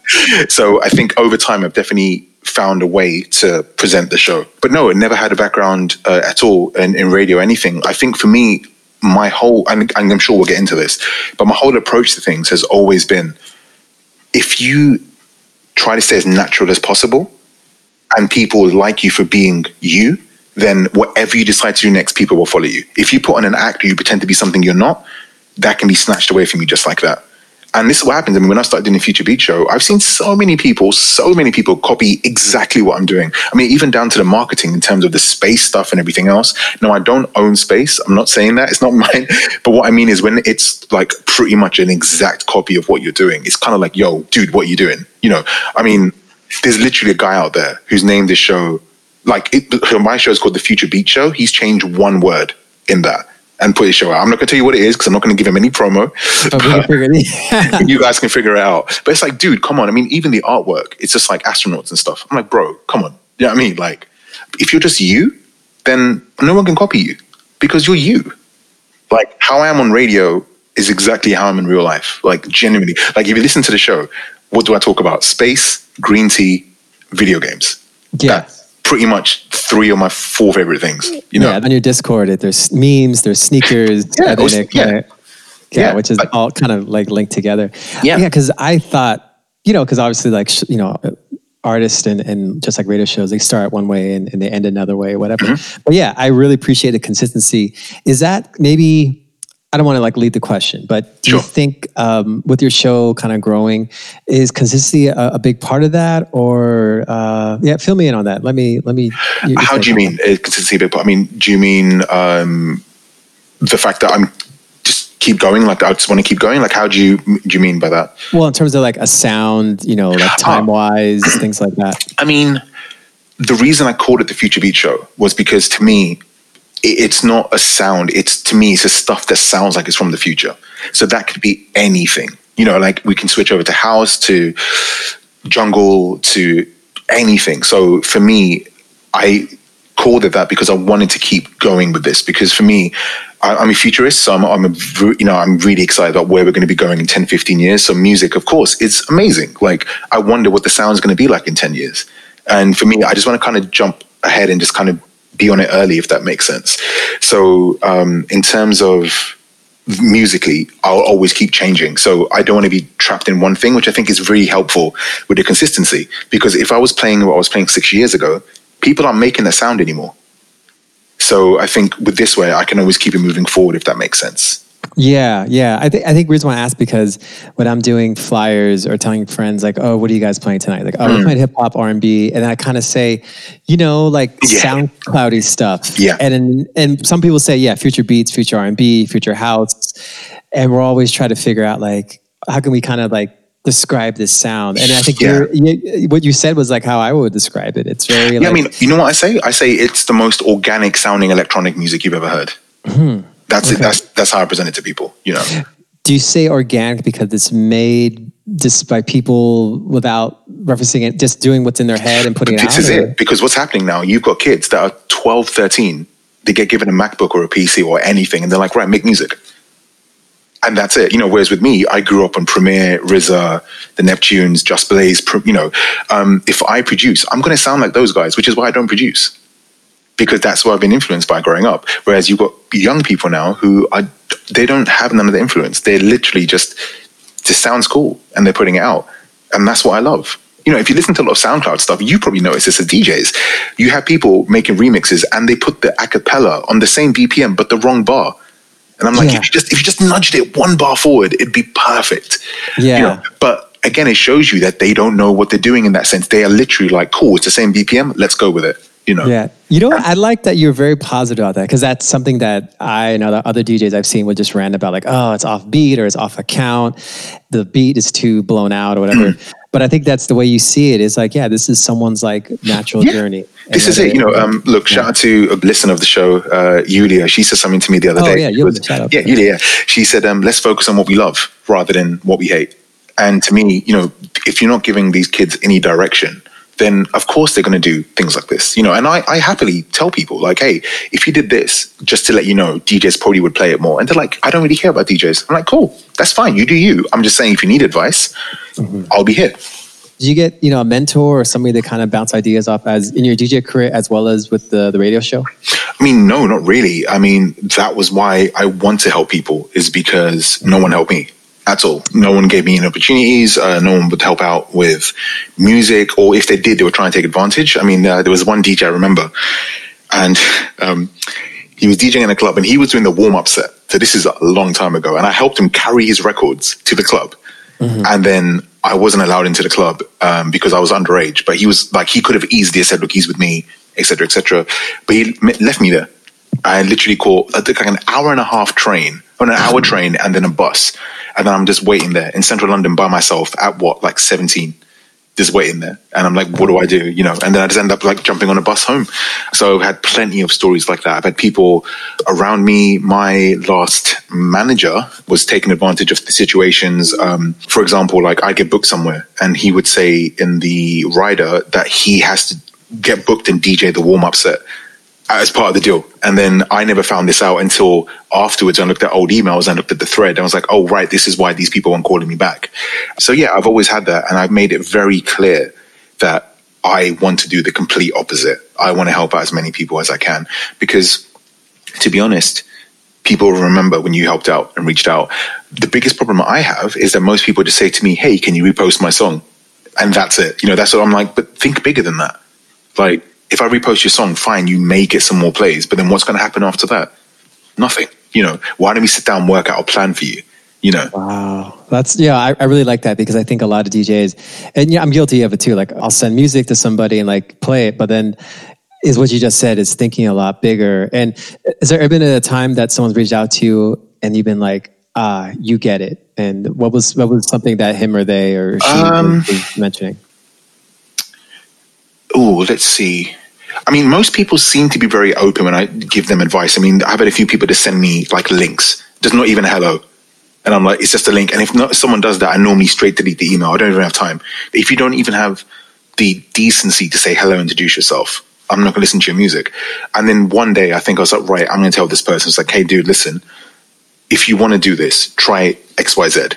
so I think over time, I've definitely found a way to present the show. But no, it never had a background uh, at all in, in radio, anything. I think for me, my whole, and, and I'm sure we'll get into this, but my whole approach to things has always been if you try to stay as natural as possible and people like you for being you, then whatever you decide to do next, people will follow you. If you put on an act or you pretend to be something you're not, that can be snatched away from you just like that. And this is what happens. I mean, when I started doing the Future Beat Show, I've seen so many people, so many people copy exactly what I'm doing. I mean, even down to the marketing in terms of the space stuff and everything else. No, I don't own space. I'm not saying that. It's not mine. But what I mean is when it's like pretty much an exact copy of what you're doing, it's kind of like, yo, dude, what are you doing? You know, I mean, there's literally a guy out there who's named this show, like it, my show is called the Future Beat Show. He's changed one word in that and put his show out. I'm not going to tell you what it is because I'm not going to give him any promo. you guys can figure it out. But it's like, dude, come on. I mean, even the artwork, it's just like astronauts and stuff. I'm like, bro, come on. You know what I mean? Like, if you're just you, then no one can copy you because you're you. Like, how I am on radio is exactly how I'm in real life. Like, genuinely. Like, if you listen to the show, what do I talk about? Space, green tea, video games. Yeah. That, pretty much three of my four favorite things. You know, yeah, on your Discord, there's memes, there's sneakers, yeah, was, yeah. yeah, yeah, which is all kind of like linked together. Yeah, yeah, because I thought, you know, because obviously, like you know, artists and, and just like radio shows, they start one way and, and they end another way, whatever. Mm-hmm. But yeah, I really appreciate the consistency. Is that maybe I don't want to like lead the question, but do sure. you think um, with your show kind of growing, is consistency a, a big part of that, or uh, yeah, fill me in on that. Let me let me. You, How do you mean is consistency a big part? I mean, do you mean um, the fact that I'm just keep going? Like I just want to keep going. Like how do you do you mean by that? Well, in terms of like a sound, you know, like time wise, things like that. I mean, the reason I called it the Future Beat Show was because to me it's not a sound. It's to me, it's a stuff that sounds like it's from the future. So that could be anything. You know, like we can switch over to house, to jungle, to anything. So for me, I called it that because I wanted to keep going with this. Because for me, I, am a futurist, so I'm, I'm a, you know, I'm really excited about where we're going to be going in 10, 15 years. So music, of course, it's amazing. Like I wonder what the sound's going to be like in 10 years. And for me, I just want to kind of jump ahead and just kind of be on it early, if that makes sense. So, um, in terms of musically, I'll always keep changing. So I don't want to be trapped in one thing, which I think is really helpful with the consistency. Because if I was playing what I was playing six years ago, people aren't making that sound anymore. So I think with this way, I can always keep it moving forward, if that makes sense. Yeah, yeah. I think I think reason why I ask because when I'm doing flyers or telling friends like, "Oh, what are you guys playing tonight?" Like, "Oh, mm. we're playing hip hop, R and B," and I kind of say, you know, like yeah. sound cloudy stuff. Yeah. And and some people say, yeah, future beats, future R and B, future house, and we're always trying to figure out like how can we kind of like describe this sound and i think yeah. you, what you said was like how i would describe it it's very yeah like, i mean you know what i say i say it's the most organic sounding electronic music you've ever heard mm-hmm. That's okay. it. That's that's how I present it to people. You know. Do you say organic because it's made just by people without referencing it, just doing what's in their head and putting it this out? This is or? it. Because what's happening now, you've got kids that are 12, 13. They get given a MacBook or a PC or anything, and they're like, right, make music. And that's it. You know, whereas with me, I grew up on Premier, RZA, the Neptunes, Just Blaze. You know, um, if I produce, I'm going to sound like those guys, which is why I don't produce because that's what I've been influenced by growing up. Whereas you've got young people now who are, they don't have none of the influence. They're literally just, just sounds cool and they're putting it out. And that's what I love. You know, if you listen to a lot of SoundCloud stuff, you probably notice this as DJs. You have people making remixes and they put the acapella on the same BPM but the wrong bar. And I'm like, yeah. if you just if you just nudged it one bar forward, it'd be perfect. Yeah. You know, but again, it shows you that they don't know what they're doing in that sense. They are literally like, cool, it's the same BPM, let's go with it you know. Yeah, you know, I like that you're very positive about that because that's something that I and other other DJs I've seen would just rant about, like, oh, it's off beat or it's off account, the beat is too blown out or whatever. But I think that's the way you see it. It's like, yeah, this is someone's like natural yeah. journey. This is it. You know, um, look, yeah. shout out to a listener of the show, uh, Yulia. She said something to me the other oh, day. Yeah, Yulia, shout out. Yeah, Yulia. She said, um, let's focus on what we love rather than what we hate. And to me, you know, if you're not giving these kids any direction, then of course they're going to do things like this, you know. And I, I happily tell people like, hey, if you did this, just to let you know, DJs probably would play it more. And they're like, I don't really care about DJs. I'm like, cool, that's fine. You do you. I'm just saying, if you need advice, mm-hmm. I'll be here. Did you get you know a mentor or somebody that kind of bounce ideas off as in your DJ career as well as with the the radio show? I mean, no, not really. I mean, that was why I want to help people is because no one helped me at all. No one gave me any opportunities. Uh, no one would help out with music, or if they did, they were trying to take advantage. I mean, uh, there was one DJ I remember, and um, he was DJing in a club, and he was doing the warm up set. So this is a long time ago, and I helped him carry his records to the club, mm-hmm. and then I wasn't allowed into the club um, because I was underage. But he was like, he could have easily said, "Look, he's with me," etc., etc. But he left me there. I literally caught like an hour and a half train, on an hour train, and then a bus and then I'm just waiting there in central London by myself at what, like 17, just waiting there. And I'm like, what do I do? You know, and then I just end up like jumping on a bus home. So I've had plenty of stories like that. I've had people around me. My last manager was taking advantage of the situations. Um, for example, like I get booked somewhere and he would say in the rider that he has to get booked and DJ the warm up set as part of the deal. And then I never found this out until afterwards. I looked at old emails and looked at the thread. And I was like, oh, right, this is why these people weren't calling me back. So yeah, I've always had that. And I've made it very clear that I want to do the complete opposite. I want to help out as many people as I can because to be honest, people remember when you helped out and reached out. The biggest problem I have is that most people just say to me, Hey, can you repost my song? And that's it. You know, that's what I'm like, but think bigger than that. Like, if I repost your song, fine, you may get some more plays, but then what's going to happen after that? Nothing. You know, why don't we sit down and work out a plan for you? You know. Wow, that's yeah. I, I really like that because I think a lot of DJs, and yeah, I'm guilty of it too. Like I'll send music to somebody and like play it, but then is what you just said is thinking a lot bigger. And has there ever been a time that someone's reached out to you and you've been like, ah, you get it? And what was what was something that him or they or she um, was mentioning? Oh, let's see. I mean, most people seem to be very open when I give them advice. I mean, I've had a few people to send me like links, just not even hello. And I'm like, it's just a link. And if not, someone does that, I normally straight delete the email. I don't even have time. If you don't even have the decency to say hello, introduce yourself, I'm not going to listen to your music. And then one day I think I was like, right, I'm going to tell this person, it's like, hey, dude, listen, if you want to do this, try X, Y, Z.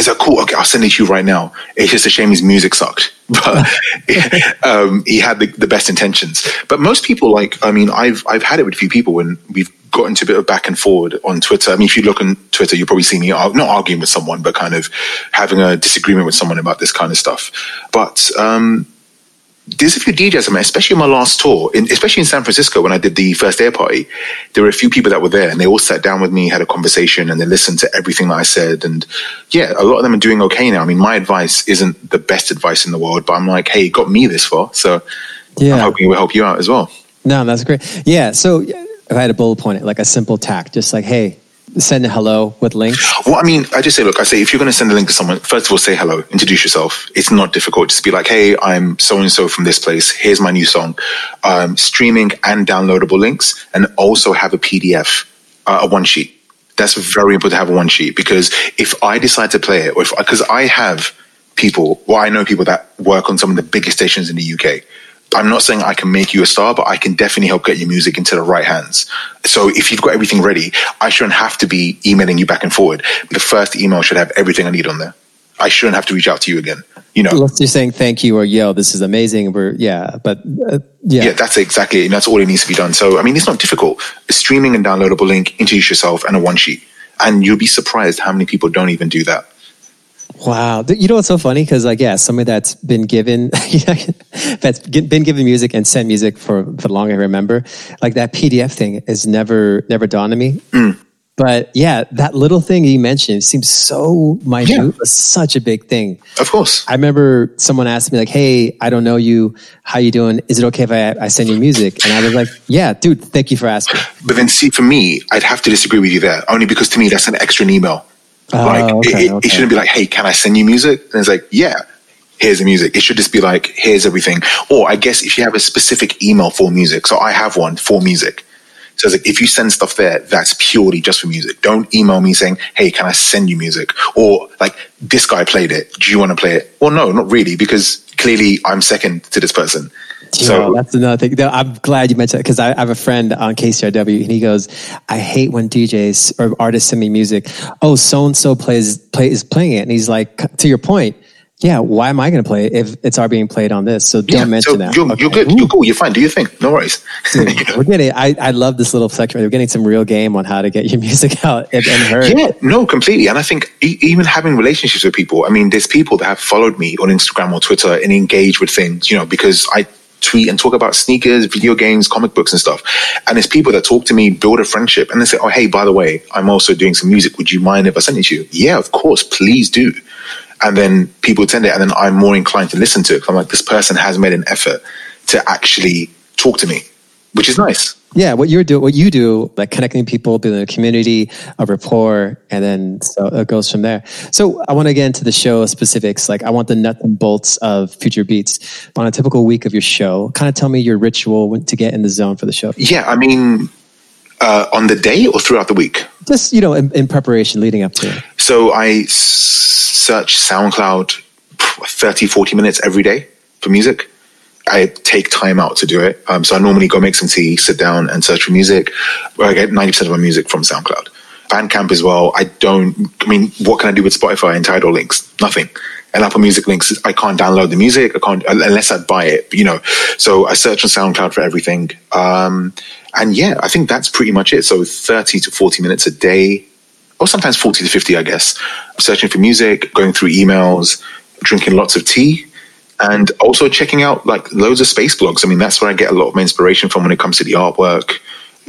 He's like, cool, okay, I'll send it to you right now. It's just a shame his music sucked, but um, he had the, the, best intentions. But most people, like, I mean, I've I've had it with a few people when we've got into a bit of back and forward on Twitter. I mean, if you look on Twitter, you'll probably see me not arguing with someone, but kind of having a disagreement with someone about this kind of stuff. But um, there's a few DJs I met, especially on my last tour, in, especially in San Francisco when I did the first air party. There were a few people that were there and they all sat down with me, had a conversation, and they listened to everything that I said. And yeah, a lot of them are doing okay now. I mean, my advice isn't the best advice in the world, but I'm like, hey, it got me this far. So yeah. I'm hoping it will help you out as well. No, that's great. Yeah. So if I had a bullet point it, like a simple tack, just like, hey, send a hello with links? Well, I mean, I just say, look, I say, if you're going to send a link to someone, first of all, say hello, introduce yourself. It's not difficult. Just be like, hey, I'm so and so from this place. Here's my new song. Um, streaming and downloadable links, and also have a PDF, uh, a one sheet. That's very important to have a one sheet because if I decide to play it, or if because I have people, well, I know people that work on some of the biggest stations in the UK I'm not saying I can make you a star, but I can definitely help get your music into the right hands. So if you've got everything ready, I shouldn't have to be emailing you back and forward. The first email should have everything I need on there. I shouldn't have to reach out to you again. You know, unless you're saying thank you or yo, this is amazing. We're yeah, but uh, yeah, yeah, that's exactly it. And that's all it needs to be done. So I mean, it's not difficult. A streaming and downloadable link, introduce yourself, and a one sheet, and you'll be surprised how many people don't even do that. Wow. You know what's so funny? Because, like, yeah, somebody that's been given, that's been given music and sent music for, for long, I remember, like that PDF thing is never, never dawned on me. Mm. But yeah, that little thing you mentioned seems so minute, yeah. but such a big thing. Of course. I remember someone asked me like, "Hey, I don't know you. How you doing? Is it okay if I, I send you music?" And I was like, "Yeah, dude, thank you for asking." But then, see, for me, I'd have to disagree with you there, only because to me that's an extra email. Oh, like okay, it, okay. it, shouldn't be like, "Hey, can I send you music?" And it's like, "Yeah." Here's the music. It should just be like, here's everything. Or I guess if you have a specific email for music, so I have one for music so it's like, if you send stuff there, that's purely just for music. Don't email me saying, "Hey, can I send you music?" Or like, "This guy played it. Do you want to play it?" Well, no, not really, because clearly I'm second to this person. So that's another thing. I'm glad you mentioned because I have a friend on KCRW and he goes, "I hate when DJs or artists send me music. Oh, so and so plays play is playing it, and he's like, to your point." yeah, why am I going to play it if it's already being played on this? So don't yeah, mention so that. You're, okay. you're good. Ooh. You're cool. You're fine. Do your thing. No worries. Dude, we're getting. I, I love this little section. We're getting some real game on how to get your music out and, and heard. Yeah, no, completely. And I think e- even having relationships with people. I mean, there's people that have followed me on Instagram or Twitter and engage with things. You know, because I tweet and talk about sneakers, video games, comic books, and stuff. And there's people that talk to me, build a friendship, and they say, "Oh, hey, by the way, I'm also doing some music. Would you mind if I send it to you?" Yeah, of course, please do and then people attend it, and then I'm more inclined to listen to it. I'm like, this person has made an effort to actually talk to me, which is nice. Yeah, what you're do, what you do, like connecting people, building a community, a rapport, and then so it goes from there. So I want to get into the show specifics. Like I want the nuts and bolts of future beats on a typical week of your show. Kind of tell me your ritual to get in the zone for the show. Yeah, I mean, uh, on the day or throughout the week? Just you know, in, in preparation leading up to it. So I search SoundCloud 30, 40 minutes every day for music. I take time out to do it. Um, so I normally go make some tea, sit down and search for music. I get 90% of my music from SoundCloud. Bandcamp as well. I don't, I mean, what can I do with Spotify and Tidal links? Nothing. And Apple Music links, I can't download the music. I can't, unless I buy it, you know. So I search on SoundCloud for everything. Um, and yeah, I think that's pretty much it. So 30 to 40 minutes a day, or sometimes 40 to 50, I guess, searching for music, going through emails, drinking lots of tea, and also checking out like loads of space blogs. I mean, that's where I get a lot of my inspiration from when it comes to the artwork.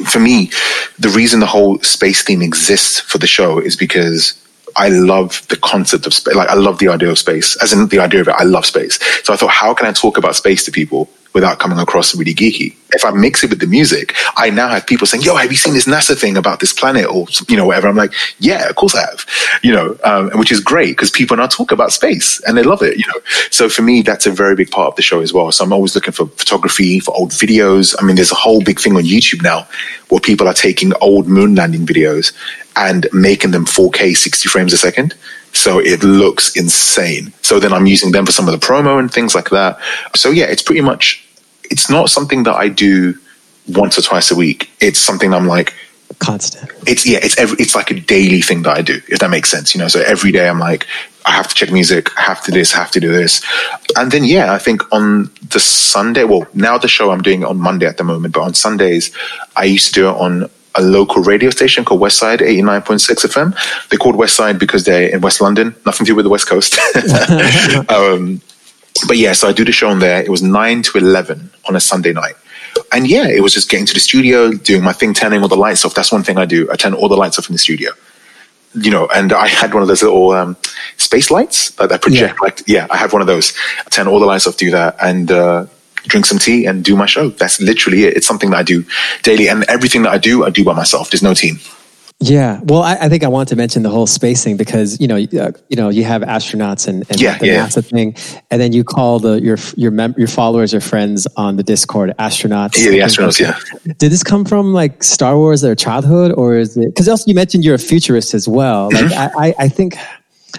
For me, the reason the whole space theme exists for the show is because I love the concept of space. Like, I love the idea of space, as in the idea of it. I love space. So I thought, how can I talk about space to people without coming across really geeky? If I mix it with the music, I now have people saying, "Yo, have you seen this NASA thing about this planet or you know whatever?" I'm like, "Yeah, of course I have," you know, um, which is great because people now talk about space and they love it, you know. So for me, that's a very big part of the show as well. So I'm always looking for photography, for old videos. I mean, there's a whole big thing on YouTube now where people are taking old moon landing videos and making them 4K 60 frames a second. So it looks insane. So then I'm using them for some of the promo and things like that. So yeah, it's pretty much, it's not something that I do once or twice a week. It's something I'm like, constant. It's yeah, it's every, it's like a daily thing that I do, if that makes sense. You know, so every day I'm like, I have to check music, I have to do this, I have to do this, and then yeah, I think on the Sunday, well, now the show I'm doing it on Monday at the moment, but on Sundays I used to do it on a local radio station called Westside 89.6 FM. They're called Westside because they're in West London, nothing to do with the West Coast. um, but yeah, so I do the show on there. It was 9 to 11 on a Sunday night. And yeah, it was just getting to the studio, doing my thing, turning all the lights off. That's one thing I do. I turn all the lights off in the studio. You know, and I had one of those little um, space lights that, that project. Yeah. Like, yeah, I have one of those. I turn all the lights off, do that, and uh, drink some tea and do my show. That's literally it. It's something that I do daily, and everything that I do, I do by myself. There's no team. Yeah, well, I, I think I want to mention the whole space thing because you know, uh, you know, you have astronauts and, and yeah, the yeah. NASA thing, and then you call the your your mem- your followers or friends on the Discord astronauts. Yeah, the astronauts. Yeah. Did this come from like Star Wars or childhood, or is it? Because also you mentioned you're a futurist as well. Like mm-hmm. I, I think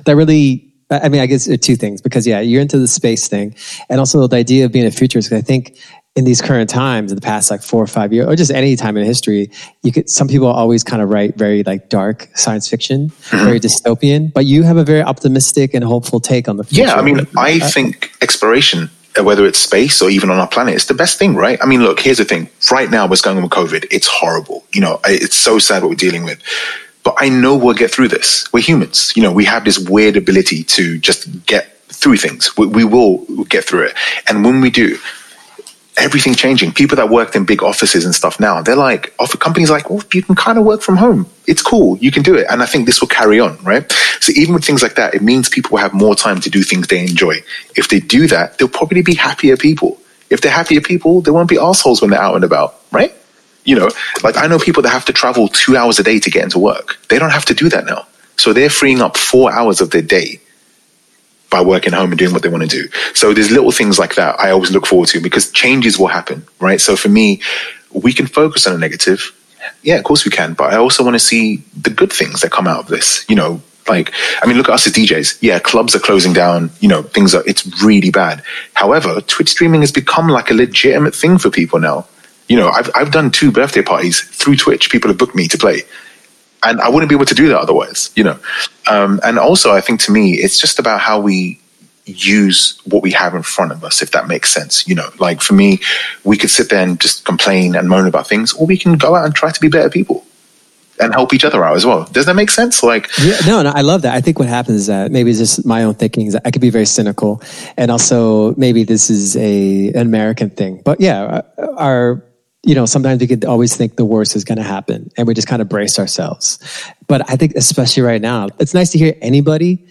that really I mean, I guess two things because yeah, you're into the space thing, and also the idea of being a futurist. I think in these current times, in the past like four or five years, or just any time in history, you could. Some people always kind of write very like dark science fiction, mm-hmm. very dystopian, but you have a very optimistic and hopeful take on the future. Yeah, I mean, I think exploration uh, whether it's space or even on our planet, it's the best thing, right? I mean, look, here's the thing. Right now, what's going on with COVID, it's horrible. You know, it's so sad what we're dealing with. But I know we'll get through this. We're humans. You know, we have this weird ability to just get through things. We, we will get through it. And when we do, everything changing. People that worked in big offices and stuff now, they're like, offer companies like, well, you can kind of work from home. It's cool. You can do it. And I think this will carry on, right? So even with things like that, it means people will have more time to do things they enjoy. If they do that, they'll probably be happier people. If they're happier people, they won't be assholes when they're out and about, right? You know, like I know people that have to travel two hours a day to get into work. They don't have to do that now. So they're freeing up four hours of their day by working home and doing what they want to do. So there's little things like that I always look forward to because changes will happen, right? So for me, we can focus on a negative. Yeah, of course we can, but I also want to see the good things that come out of this. You know, like I mean, look at us as DJs. Yeah, clubs are closing down. You know, things are it's really bad. However, Twitch streaming has become like a legitimate thing for people now. You know, I've I've done two birthday parties through Twitch. People have booked me to play and I wouldn't be able to do that otherwise, you know. Um, and also, I think to me, it's just about how we use what we have in front of us, if that makes sense. You know, like for me, we could sit there and just complain and moan about things, or we can go out and try to be better people and help each other out as well. Does that make sense? Like, yeah, no, no, I love that. I think what happens is that maybe it's just my own thinking is that I could be very cynical, and also maybe this is a an American thing. But yeah, our you know, sometimes we could always think the worst is going to happen and we just kind of brace ourselves. But I think, especially right now, it's nice to hear anybody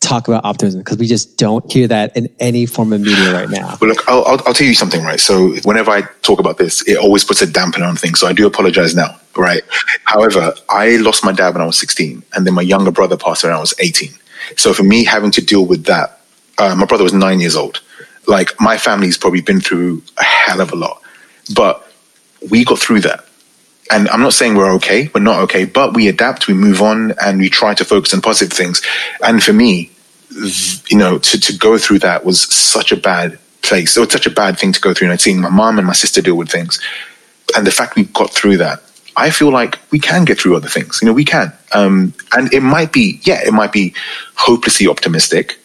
talk about optimism because we just don't hear that in any form of media right now. Well, look, I'll, I'll, I'll, tell you something, right? So, whenever I talk about this, it always puts a dampener on things. So, I do apologize now, right? However, I lost my dad when I was 16, and then my younger brother passed when I was 18. So, for me, having to deal with that, uh, my brother was nine years old. Like, my family's probably been through a hell of a lot. But we got through that. And I'm not saying we're okay, we're not okay, but we adapt, we move on, and we try to focus on positive things. And for me, you know, to, to go through that was such a bad place. It was such a bad thing to go through. And I'd seen my mom and my sister deal with things. And the fact we got through that, I feel like we can get through other things. You know, we can. Um, and it might be, yeah, it might be hopelessly optimistic,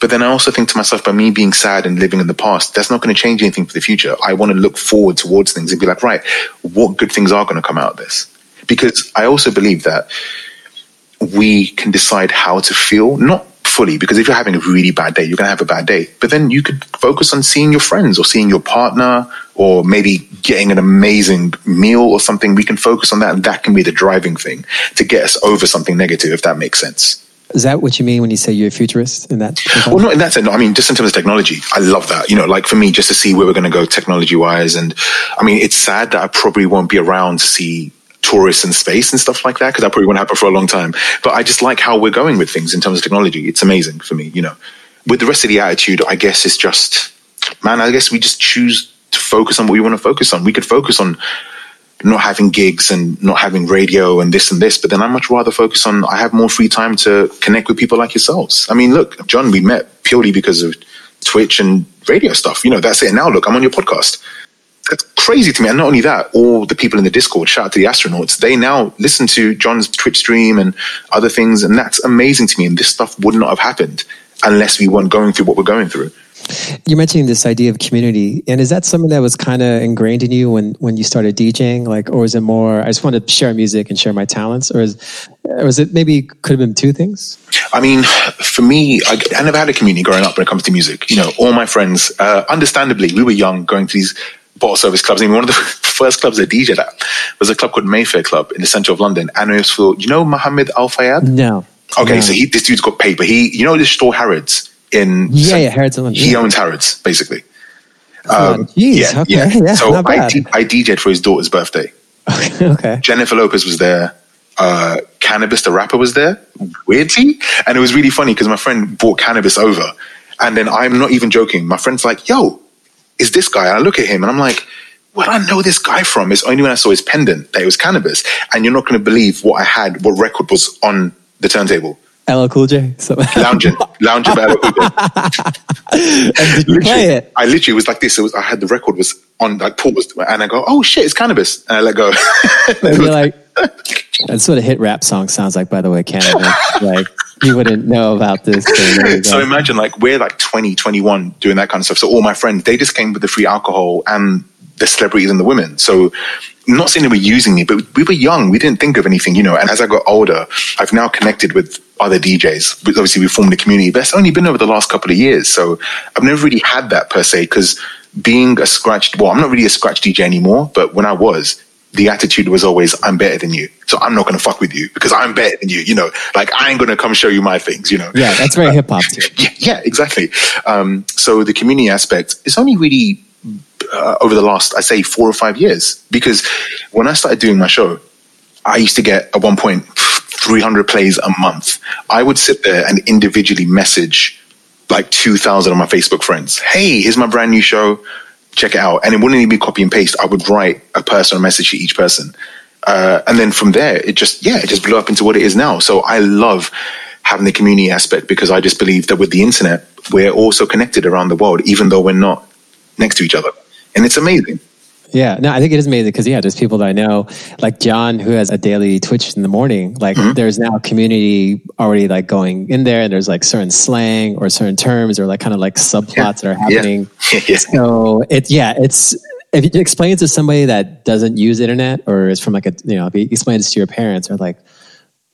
but then I also think to myself, by me being sad and living in the past, that's not going to change anything for the future. I want to look forward towards things and be like, right, what good things are going to come out of this? Because I also believe that we can decide how to feel, not fully, because if you're having a really bad day, you're going to have a bad day. But then you could focus on seeing your friends or seeing your partner or maybe getting an amazing meal or something. We can focus on that, and that can be the driving thing to get us over something negative, if that makes sense. Is that what you mean when you say you're a futurist in that? Well, not in that sense. No, I mean, just in terms of technology, I love that. You know, like for me, just to see where we're going to go technology wise. And I mean, it's sad that I probably won't be around to see tourists in space and stuff like that because that probably won't happen for a long time. But I just like how we're going with things in terms of technology. It's amazing for me, you know. With the rest of the attitude, I guess it's just, man, I guess we just choose to focus on what we want to focus on. We could focus on not having gigs and not having radio and this and this, but then I much rather focus on I have more free time to connect with people like yourselves. I mean, look, Jon, we met purely because of Twitch and radio stuff. You know, that's it. Now look, I'm on your podcast. That's crazy to me. And not only that, all the people in the Discord, shout out to the astronauts, they now listen to Jon's Twitch stream and other things. And that's amazing to me. And this stuff would not have happened unless we weren't going through what we're going through. You're mentioning this idea of community, and is that something that was kind of ingrained in you when when you started DJing, like, or is it more? I just want to share music and share my talents, or is, or was it maybe could have been two things? I mean, for me, I, I, never had a community growing up when it comes to music. You know, all my friends, uh, understandably, we were young, going to these bottle service clubs. I mean, one of the first clubs I DJed at was a club called Mayfair Club in the centre of London, and it was for you know Mohamed Al Fayed. No. Okay, no. so he this dude's got paper. he, you know, this store Harrods in yeah, yeah, Harrods. He owns Harrods basically. Um, yeah, okay, yeah. yeah. so I, D- I DJed for his daughter's birthday. okay. Jennifer Lopez was there. Uh, Canibus, the rapper, was there. Weirdly, and it was really funny because my friend brought Canibus over, and then I'm not even joking. My friend's like, "Yo, is this guy?" And I look at him and I'm like, "Where I know this guy from?" It's only when I saw his pendant that it was Canibus. and you're not going to believe what I had, what record was on the turntable. LL Cool J. Lounging, lounging by LL Cool J. you play it? I literally was like this. It was I had the record was on like paused, and I go, "Oh shit, it's Canibus," and I let go. And you're like, that's what a hit rap song sounds like, by the way, Canada. like, you wouldn't know about this. so imagine like we're like 20, 21 doing that kind of stuff. So all my friends, they just came with the free alcohol and the celebrities and the women. So I'm not saying they were using me, but we were young. We didn't think of anything, you know. And as I got older, I've now connected with other DJs. Obviously, we formed a community, but it's only been over the last couple of years. So I've never really had that per se because being a scratched, well, I'm not really a scratch DJ anymore, but when I was, the attitude was always, I'm better than you. So I'm not going to fuck with you because I'm better than you. You know, like I ain't going to come show you my things, you know. Yeah, that's very uh, hip hop. Yeah, yeah, exactly. Um, so the community aspect is only really uh, over the last, I say, four or five years. Because when I started doing my show, I used to get at one point 300 plays a month. I would sit there and individually message like 2,000 of my Facebook friends. Hey, here's my brand new show. Check it out. And it wouldn't even be copy and paste. I would write a personal message to each person. Uh, and then from there, it just, yeah, it just blew up into what it is now. So I love having the community aspect because I just believe that with the internet, we're also connected around the world, even though we're not next to each other and it's amazing. Yeah, no, I think it is amazing because yeah, there's people that I know, like Jon, who has a daily Twitch in the morning. Like, mm-hmm. there's now a community already like going in there, and there's like certain slang or certain terms or like kind of like subplots yeah. that are happening. Yeah. yeah. So it, yeah, it's if you explain it to somebody that doesn't use internet or is from like a you know, if you explain this to your parents or like,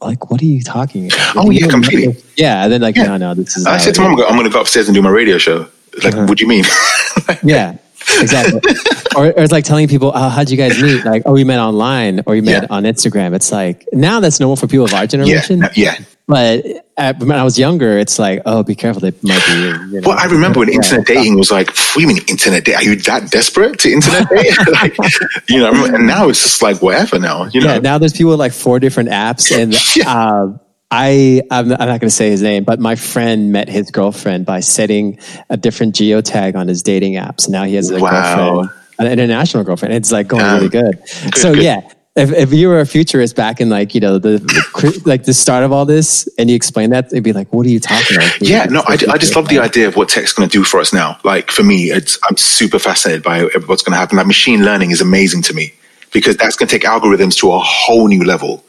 like, what are you talking? About? Oh yeah, completely. Yeah, and then like, yeah. no, no, this is. I said to mom, I'm going to go upstairs and do my radio show. Like, uh-huh. what do you mean? yeah, exactly. or, or, it's like telling people, oh, how'd you guys meet? Like, oh, we met online or we met yeah. on Instagram. It's like now that's normal for people of our generation. Yeah. yeah. But at, when I was younger, it's like, oh, be careful. They might be. You know, well, I remember when internet dating was like, what do you mean internet date? Are you that desperate to internet date? like, you know, and now it's just like whatever now, you know? Yeah, now there's people with like four different apps and, yeah. uh, I I'm, I'm not going to say his name, but my friend met his girlfriend by setting a different geotag on his dating app. So now he has a wow. girlfriend, an international girlfriend. It's like going um, really good. good so good. yeah, if, if you were a futurist back in like you know the, the like the start of all this and you explain that it'd be like what are you talking about yeah no I, I just love the idea of what tech's going to do for us now like for me it's i'm super fascinated by what's going to happen like machine learning is amazing to me because that's going to take algorithms to a whole new level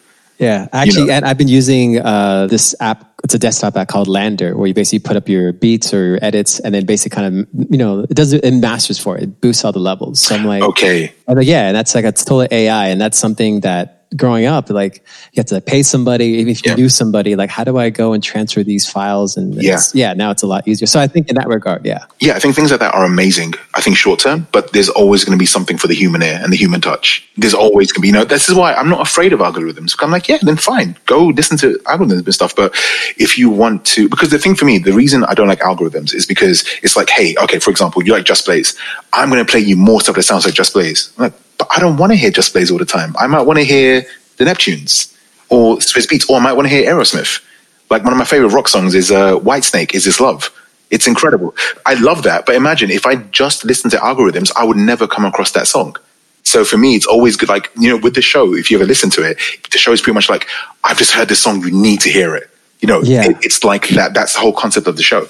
yeah, actually, you know? and I've been using uh, this app. It's a desktop app called LANDR, where you basically put up your beats or your edits, and then basically kind of you know it does it, masters for it. It boosts all the levels. So I'm like, okay, I'm like, yeah, and that's like a total AI, and that's something that growing up, like you have to pay somebody. If you yeah. knew somebody, like how do I go and transfer these files? And yeah, yeah, now it's a lot easier. So I think in that regard, yeah, yeah, I think things like that are amazing. I think short term, but there's always going to be something for the human ear and the human touch. There's always going to be, you know, this is why I'm not afraid of algorithms. I'm like, yeah, then fine, go listen to algorithms and stuff. But if you want to, because the thing for me, the reason I don't like algorithms is because it's like, hey, okay, for example, you like Just Blaze. I'm going to play you more stuff that sounds like Just Blaze. I'm like, but I don't want to hear Just Blaze all the time. I might want to hear the Neptunes or Swizz Beatz, or I might want to hear Aerosmith. Like one of my favorite rock songs is uh, Whitesnake. Is This Love? It's incredible. I love that. But imagine if I just listened to algorithms, I would never come across that song. So for me, it's always good. Like, you know, with the show, if you ever listen to it, the show is pretty much like, I've just heard this song, you need to hear it. You know, yeah. it, it's like that. That's the whole concept of the show.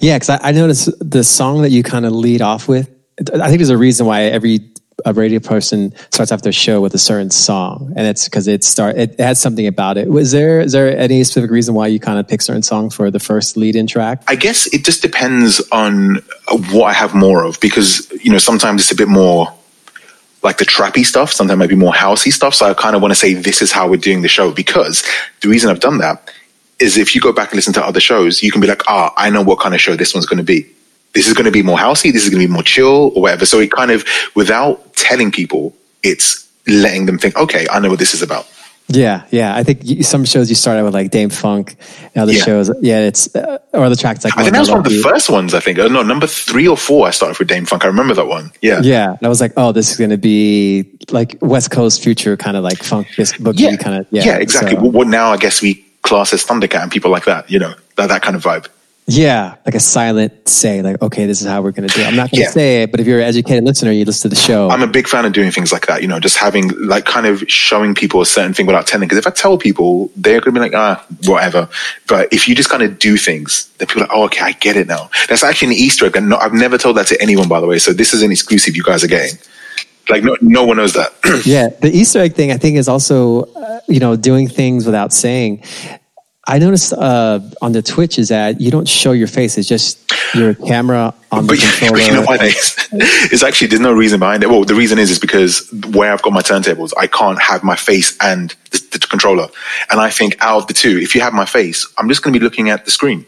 Yeah, because I, I noticed the song that you kind of lead off with. I think there's a reason why every a radio person starts off their show with a certain song, and it's because it start it has something about it. Was there is there any specific reason why you kind of pick certain songs for the first lead-in track? I guess it just depends on what I have more of, because you know sometimes it's a bit more like the trappy stuff. Sometimes it might be more housey stuff. So I kind of want to say this is how we're doing the show because the reason I've done that is if you go back and listen to other shows, you can be like, ah, I know what kind of show this one's going to be this is going to be more housey, this is going to be more chill or whatever. So it kind of, without telling people, it's letting them think, okay, I know what this is about. Yeah, yeah. I think some shows you start out with like Dam-Funk, and other yeah. shows, yeah, it's uh, or the tracks like. I think that was one of the first ones. I think. Oh, no, number three or four. I started with Dam-Funk. I remember that one. Yeah, yeah. And I was like, oh, this is going to be like West Coast future kind of like funk this book. Yeah, kind of. Yeah, yeah exactly. So. Well, now I guess we class as Thundercat and people like that. You know, that that kind of vibe. Yeah, like a silent say, like, okay, this is how we're going to do it. I'm not going to Yeah. say it, but if you're an educated listener, you listen to the show. I'm a big fan of doing things like that, you know, just having like kind of showing people a certain thing without telling. Because if I tell people, they're going to be like, ah, whatever. But if you just kind of do things, then people are like, oh, okay, I get it now. That's actually an Easter egg. And I've never told that to anyone, by the way. So this is an exclusive you guys are getting. Like, no, no one knows that. yeah, the Easter egg thing, I think, is also, uh, you know, doing things without saying. I noticed uh, on the Twitch is that you don't show your face; it's just your camera on the but, controller. but you know what? It's, it's actually, there's no reason behind it. Well, the reason is, is because where I've got my turntables, I can't have my face and the, the controller. And I think out of the two, if you have my face, I'm just going to be looking at the screen.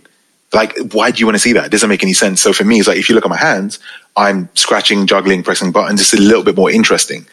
Like, why do you want to see that? It doesn't make any sense. So for me, it's like, if you look at my hands, I'm scratching, juggling, pressing buttons. It's a little bit more interesting.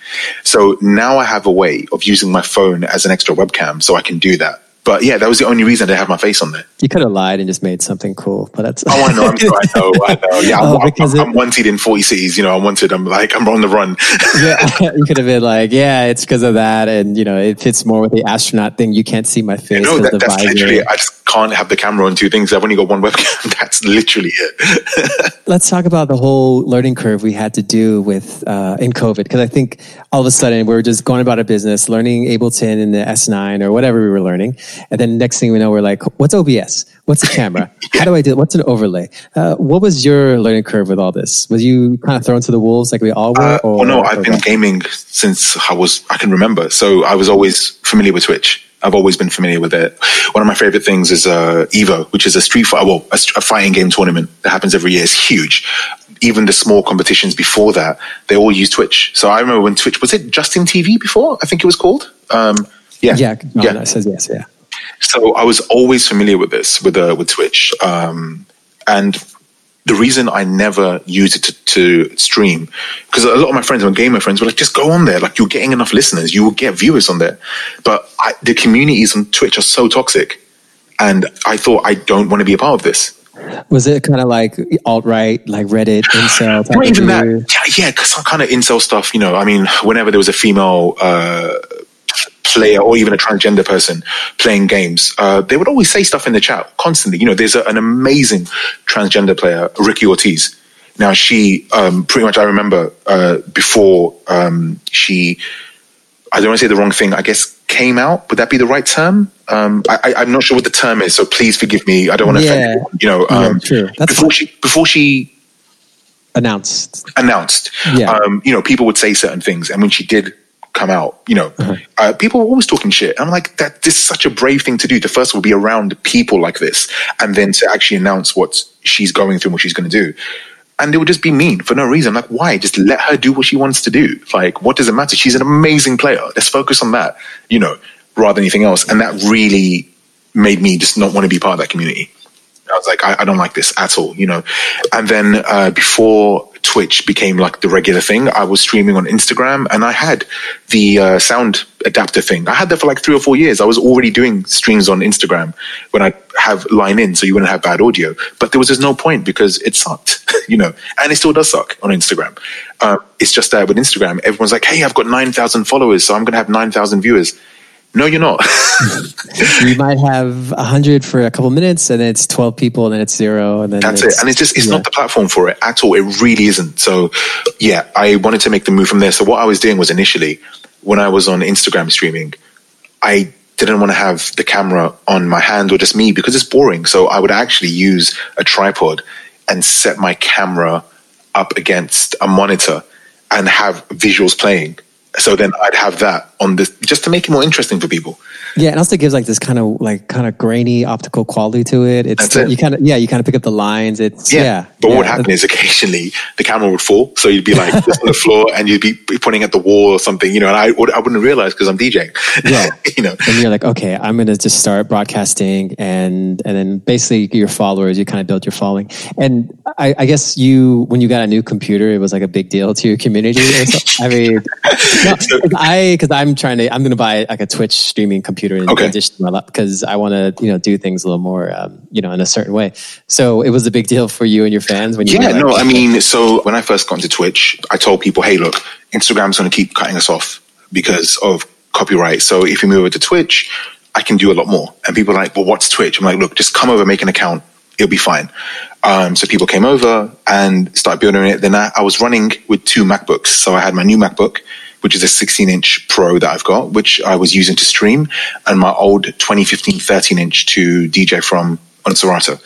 So now I have a way of using my phone as an extra webcam so I can do that. But yeah, that was the only reason I didn't have my face on there. You could have lied and just made something cool, but that's. Oh, I know, I'm sorry, I know, I know. Yeah, Oh, I'm, because I'm, it- I'm wanted in 40 cities. You know, I'm wanted. I'm like, I'm on the run. yeah, you could have been like, yeah, it's because of that, and you know, it fits more with the astronaut thing. You can't see my face. no, that, that's visor. literally. I just can't have the camera on two things. I've only got one webcam. That's literally it. Let's talk about the whole learning curve we had to do with uh, in COVID because I think all of a sudden we were just going about a business, learning Ableton in the S9 or whatever we were learning, and then next thing we know, we're like, "What's OBS? What's a camera? How do I do? It? What's an overlay?" Uh, what was your learning curve with all this? Was you kind of thrown to the wolves like we all were? Uh, or, well, no, I've been what? gaming since I was I can remember. So I was always familiar with Twitch. I've always been familiar with it. One of my favorite things is uh, Evo, which is a street fight, well, a, a fighting game tournament that happens every year. It's huge. Even the small competitions before that, they all use Twitch. So I remember when Twitch was it Justin TV before? I think it was called. Um, yeah, Yeah, no, yeah. it says yes. Yeah. So I was always familiar with this, with uh, with Twitch, um, and the reason I never used it to, to stream because a lot of my friends, my gamer friends, were like, "Just go on there. Like you're getting enough listeners, you will get viewers on there." But I, the communities on Twitch are so toxic, and I thought I don't want to be a part of this. Was it kind of like alt right, like Reddit, incel? Not even that. Yeah, yeah, because some kind of incel stuff. You know, I mean, whenever there was a female uh, player or even a transgender person playing games, uh, they would always say stuff in the chat constantly. You know, there's a, an amazing transgender player, Ricky Ortiz. Now, she um, pretty much, I remember uh, before um, she, I don't want to say the wrong thing, I guess came out. Would that be the right term? Um, I, I, I'm not sure what the term is, so please forgive me. I don't want to Yeah. offend anyone. You know, Yeah, um, true. That's before she before she Announced. announced. Yeah. Um, you know, people would say certain things, and when she did come out, you know, Uh-huh. uh, people were always talking shit. I'm like, that this is such a brave thing to do. To first of all be around people like this, and then to actually announce what she's going through and what she's going to do. And it would just be mean for no reason. Like, why? Just let her do what she wants to do. Like, what does it matter? She's an amazing player. Let's focus on that, you know, rather than anything else. And that really made me just not want to be part of that community. I was like, I, I don't like this at all, you know. And then uh, before Twitch became like the regular thing, I was streaming on Instagram, and I had the uh, sound adapter thing. I had that for like three or four years. I was already doing streams on Instagram when I have line in, so you wouldn't have bad audio. But there was just no point because it sucked, you know, and it still does suck on Instagram. Uh, it's just that with Instagram, everyone's like, "Hey, I've got nine thousand followers, so I'm going to have nine thousand viewers." No, you're not. you might have 100 for a couple minutes and then it's 12 people and then it's zero and then That's it. And it's just, it's yeah. not the platform for it at all. It really isn't. So, yeah, I wanted to make the move from there. So, what I was doing was initially, when I was on Instagram streaming, I didn't want to have the camera on my hand or just me because it's boring. So, I would actually use a tripod and set my camera up against a monitor and have visuals playing. So then I'd have that on this just to make it more interesting for people. yeah and also gives like this kind of like kind of grainy optical quality to it it's it. you kind of yeah you kind of pick up the lines it's yeah, But what yeah. would happen is occasionally the camera would fall. So you'd be like just on the floor and you'd be pointing at the wall or something, you know, and I, would, I wouldn't realize because I'm DJing. Yeah. you know, and you're like okay i'm gonna just start broadcasting and and then basically your followers you kind of build your following and i, I guess you when you got a new computer it was like a big deal to your community or i mean no, 'cause i because i'm trying to i'm gonna buy like a twitch streaming computer in Okay. addition to my lap because i want to you know do things a little more um, you know in a certain way so it was a big deal for you and your fans when you yeah, no, I mean, so when I first got into Twitch, I told people, hey, look, Instagram's going to keep cutting us off because of copyright. So if you move over to Twitch, I can do a lot more. And people are like, well, what's Twitch? I'm like, look, just come over, make an account, it'll be fine. Um, so people came over and started building it. Then I, I was running with two MacBooks. So I had my new MacBook, which is a 16 inch Pro that I've got, which I was using to stream, and my old 2015 13 inch to DJ from on Serato.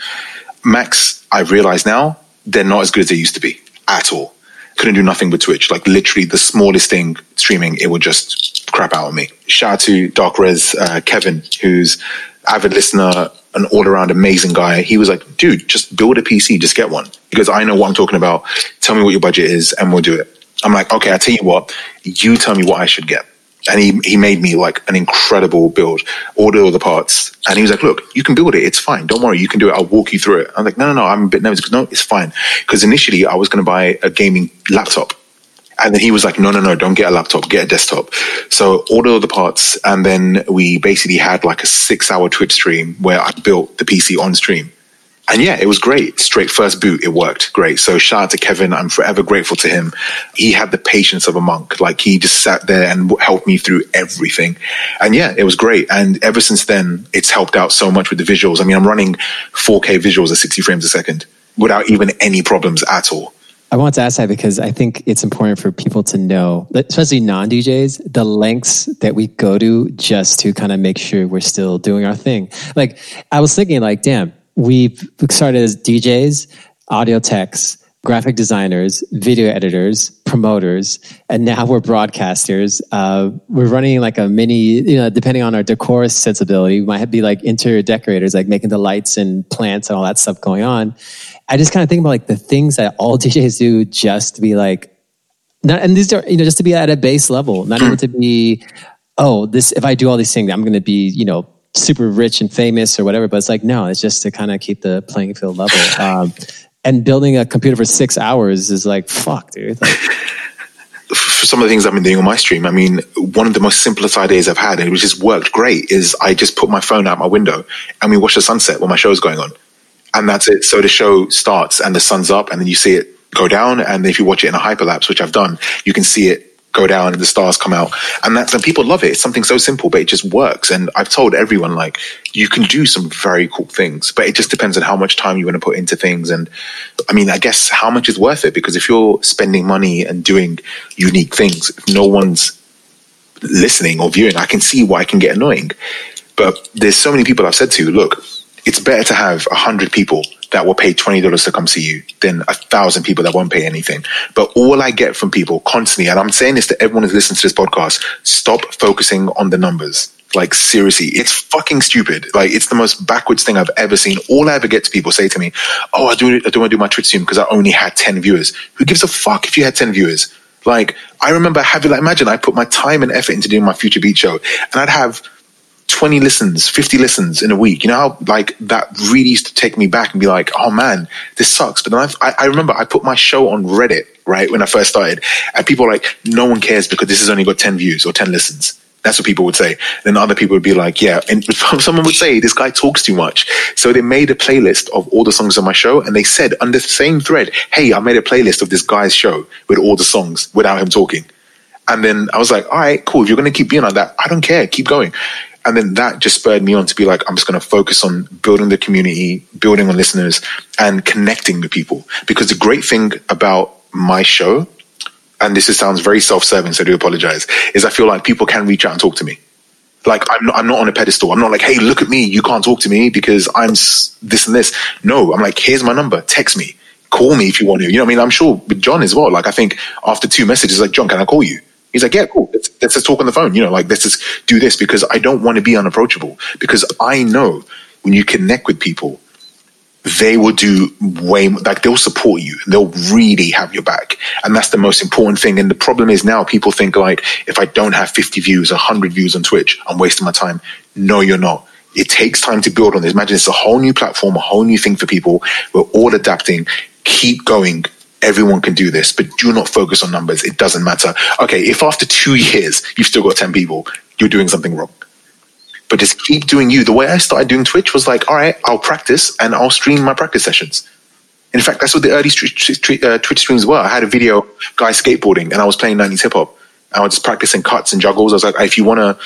Macs, I've realized now, they're not as good as they used to be at all. Couldn't do nothing with Twitch. Like literally the smallest thing streaming, it would just crap out on me. Shout out to Dark Res uh, Kevin, who's avid listener, an all around amazing guy. He was like, dude, just build a PC, just get one. Because I know what I'm talking about. Tell me what your budget is and we'll do it. I'm like, okay, I tell you what, you tell me what I should get. And he, he made me like an incredible build, order all the parts. And he was like, look, you can build it. It's fine. Don't worry. You can do it. I'll walk you through it. I'm like, no, no, no. I'm a bit nervous. Because, No, it's fine. Because initially I was going to buy a gaming laptop and then he was like, no, no, no, don't get a laptop, get a desktop. So order all the parts. And then we basically had like a six hour Twitch stream where I built the PC on stream. And yeah, it was great. Straight first boot, it worked great. So shout out to Kevin. I'm forever grateful to him. He had the patience of a monk. Like he just sat there and helped me through everything. And yeah, it was great. And ever since then, it's helped out so much with the visuals. I mean, I'm running 4K visuals at 60 frames a second without even any problems at all. I want to ask that because I think it's important for people to know, especially non DJs, the lengths that we go to just to kind of make sure we're still doing our thing. Like, I was thinking, like, damn, we started as DJs, audio techs, graphic designers, video editors, promoters, and now we're broadcasters. Uh, we're running like a mini, you know, depending on our decor sensibility, we might be like interior decorators, like making the lights and plants and all that stuff going on. I just kind of think about like the things that all DJs do just to be like, not, and these are, you know, just to be at a base level, not even to be, oh, this, if I do all these things, I'm going to be, you know, super rich and famous or whatever. But it's like, no, it's just to kind of keep the playing field level. Um, and building a computer for six hours is like, fuck, dude. Like, for some of the things I've been doing on my stream, I mean, one of the most simplest ideas I've had, and which has worked great, is I just put my phone out my window and we watch the sunset while my show is going on and that's it. So the show starts and the sun's up, and then you see it go down. And if you watch it in a hyperlapse, which I've done, you can see it go down and the stars come out. And that's and people love it. It's something so simple, but it just works. And I've told everyone like you can do some very cool things, but it just depends on how much time you want to put into things. And I mean, I guess how much is worth it? Because if you're spending money and doing unique things, if no one's listening or viewing, I can see why it can get annoying. But there's so many people I've said to, look, it's better to have a hundred people that will pay twenty dollars to come see you than a thousand people that won't pay anything. But all I get from people constantly, and I'm saying this to everyone who's listening to this podcast, stop focusing on the numbers. Like seriously, it's fucking stupid. Like it's the most backwards thing I've ever seen. All I ever get to people say to me, "Oh, I do I don't want to do my Twitch stream because I only had ten viewers." Who gives a fuck if you had ten viewers? Like I remember having like imagine I put my time and effort into doing my Future Beat show, and I'd have 20 listens, 50 listens in a week. You know how like that really used to take me back and be like, oh man, this sucks. But then I, I remember I put my show on Reddit, right, when I first started, and people were like, no one cares because this has only got 10 views or 10 listens. That's what people would say. Then other people would be like, yeah. And someone would say, this guy talks too much. So they made a playlist of all the songs on my show. And they said under the same thread, hey, I made a playlist of this guy's show with all the songs without him talking. And then I was like, all right, cool. If you're going to keep being like that, I don't care. Keep going and then that just spurred me on to be like i'm just going to focus on building the community building on listeners and connecting with people. Because the great thing about my show and this is, sounds very self-serving so i do apologize is i feel like people can reach out and talk to me. Like I'm not, I'm not on a pedestal. I'm not like hey look at me. You can't talk to me because i'm this and this. No i'm like here's my number. Text me. Call me if you want to. You know what i mean? I'm sure with Jon as well. Like i think after two messages like Jon can i call you He's like, yeah, cool. Let's, let's just talk on the phone. You know, like let's just do this because I don't want to be unapproachable because I know when you connect with people, they will do way like they'll support you. They'll really have your back, and that's the most important thing. And the problem is now people think like, if I don't have 50 views, 100 views on Twitch, I'm wasting my time. No, you're not. It takes time to build on this. Imagine it's a whole new platform, a whole new thing for people. We're all adapting. Keep going everyone can do this, but do not focus on numbers. It doesn't matter. Okay, if after two years you've still got 10 people, you're doing something wrong. But just keep doing you. The way I started doing Twitch was like, all right, I'll practice and I'll stream my practice sessions. In fact, that's what the early uh, Twitch streams were. I had a video guy skateboarding and I was playing 90s hip hop. I was just practicing cuts and juggles. I was like, if you want to,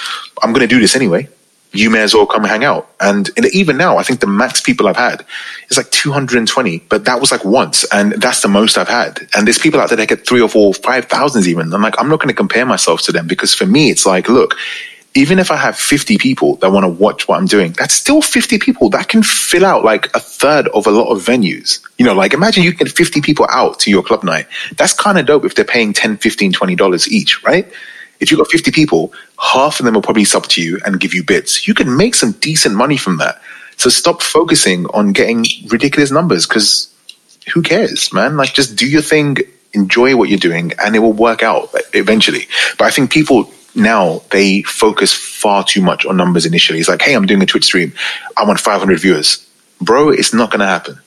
I'm going to do this anyway. You may as well come hang out. And, and even now, I think the max people I've had is like 220, but that was like once. And that's the most I've had. And there's people out there that get three or four, five thousands even. I'm like, I'm not going to compare myself to them because for me, it's like, look, even if I have 50 people that want to watch what I'm doing, that's still 50 people that can fill out like a third of a lot of venues. You know, like imagine you get 50 people out to your club night. That's kind of dope if they're paying 10, 15, 20 dollars each, right? If you've got 50 people, half of them will probably sub to you and give you bits. You can make some decent money from that. So stop focusing on getting ridiculous numbers because who cares, man? Like just do your thing, enjoy what you're doing, and it will work out eventually. But I think people now they focus far too much on numbers initially. It's like, hey, I'm doing a Twitch stream. I want 500 viewers. Bro, it's not going to happen.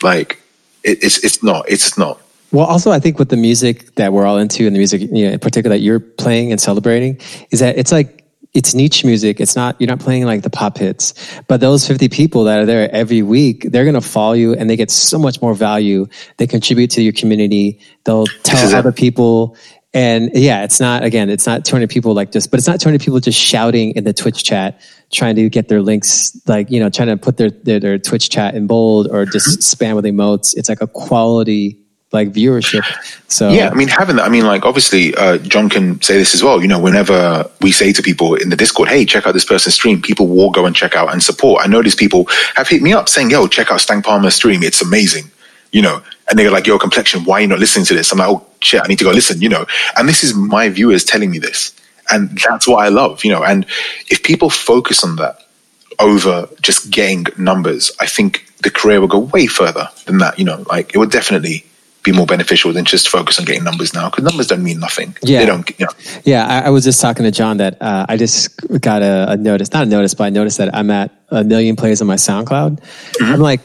Like, it, it's, it's not. It's not. Well, also, I think with the music that we're all into and the music you know, in particular that you're playing and celebrating is that it's like, it's niche music. It's not, you're not playing like the pop hits, but those 50 people that are there every week, they're going to follow you and they get so much more value. They contribute to your community. They'll tell other people and yeah, it's not, again, it's not 200 people like just, but it's not 200 people just shouting in the Twitch chat, trying to get their links, like, you know, trying to put their, their, their Twitch chat in bold or just mm-hmm. spam with emotes. It's like a quality like viewership. So yeah, I mean, having that, I mean, like obviously, uh, Jon can say this as well. You know, whenever we say to people in the Discord, "Hey, check out this person's stream," people will go and check out and support. I notice people have hit me up saying, "Yo, check out Stank Palmer's stream; it's amazing." You know, and they're like, "Your complexion, why are you not listening to this?" I'm like, "Oh shit, I need to go listen." You know, and this is my viewers telling me this, and that's what I love. You know, and if people focus on that over just getting numbers, I think the career will go way further than that. You know, like it would definitely be more beneficial than just focus on getting numbers now because numbers don't mean nothing. Yeah, they don't. You know. Yeah, I, I, was just talking to Jon that uh, I just got a, a, notice, not a notice, but I noticed that I'm at a million plays on my SoundCloud. Mm-hmm. I'm like,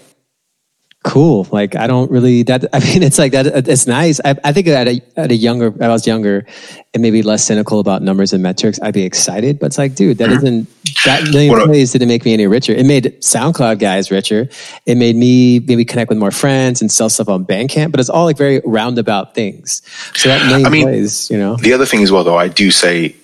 cool. Like I don't really that. I mean, it's like that. It's nice. I, I think at a at a younger, I was younger, and maybe less cynical about numbers and metrics. I'd be excited, but it's like, dude, that mm-hmm. isn't that million plays didn't make me any richer. It made SoundCloud guys richer. It made me maybe connect with more friends and sell stuff on Bandcamp. But it's all like very roundabout things. So that million I mean, plays, you know. The other thing as well, though, I do say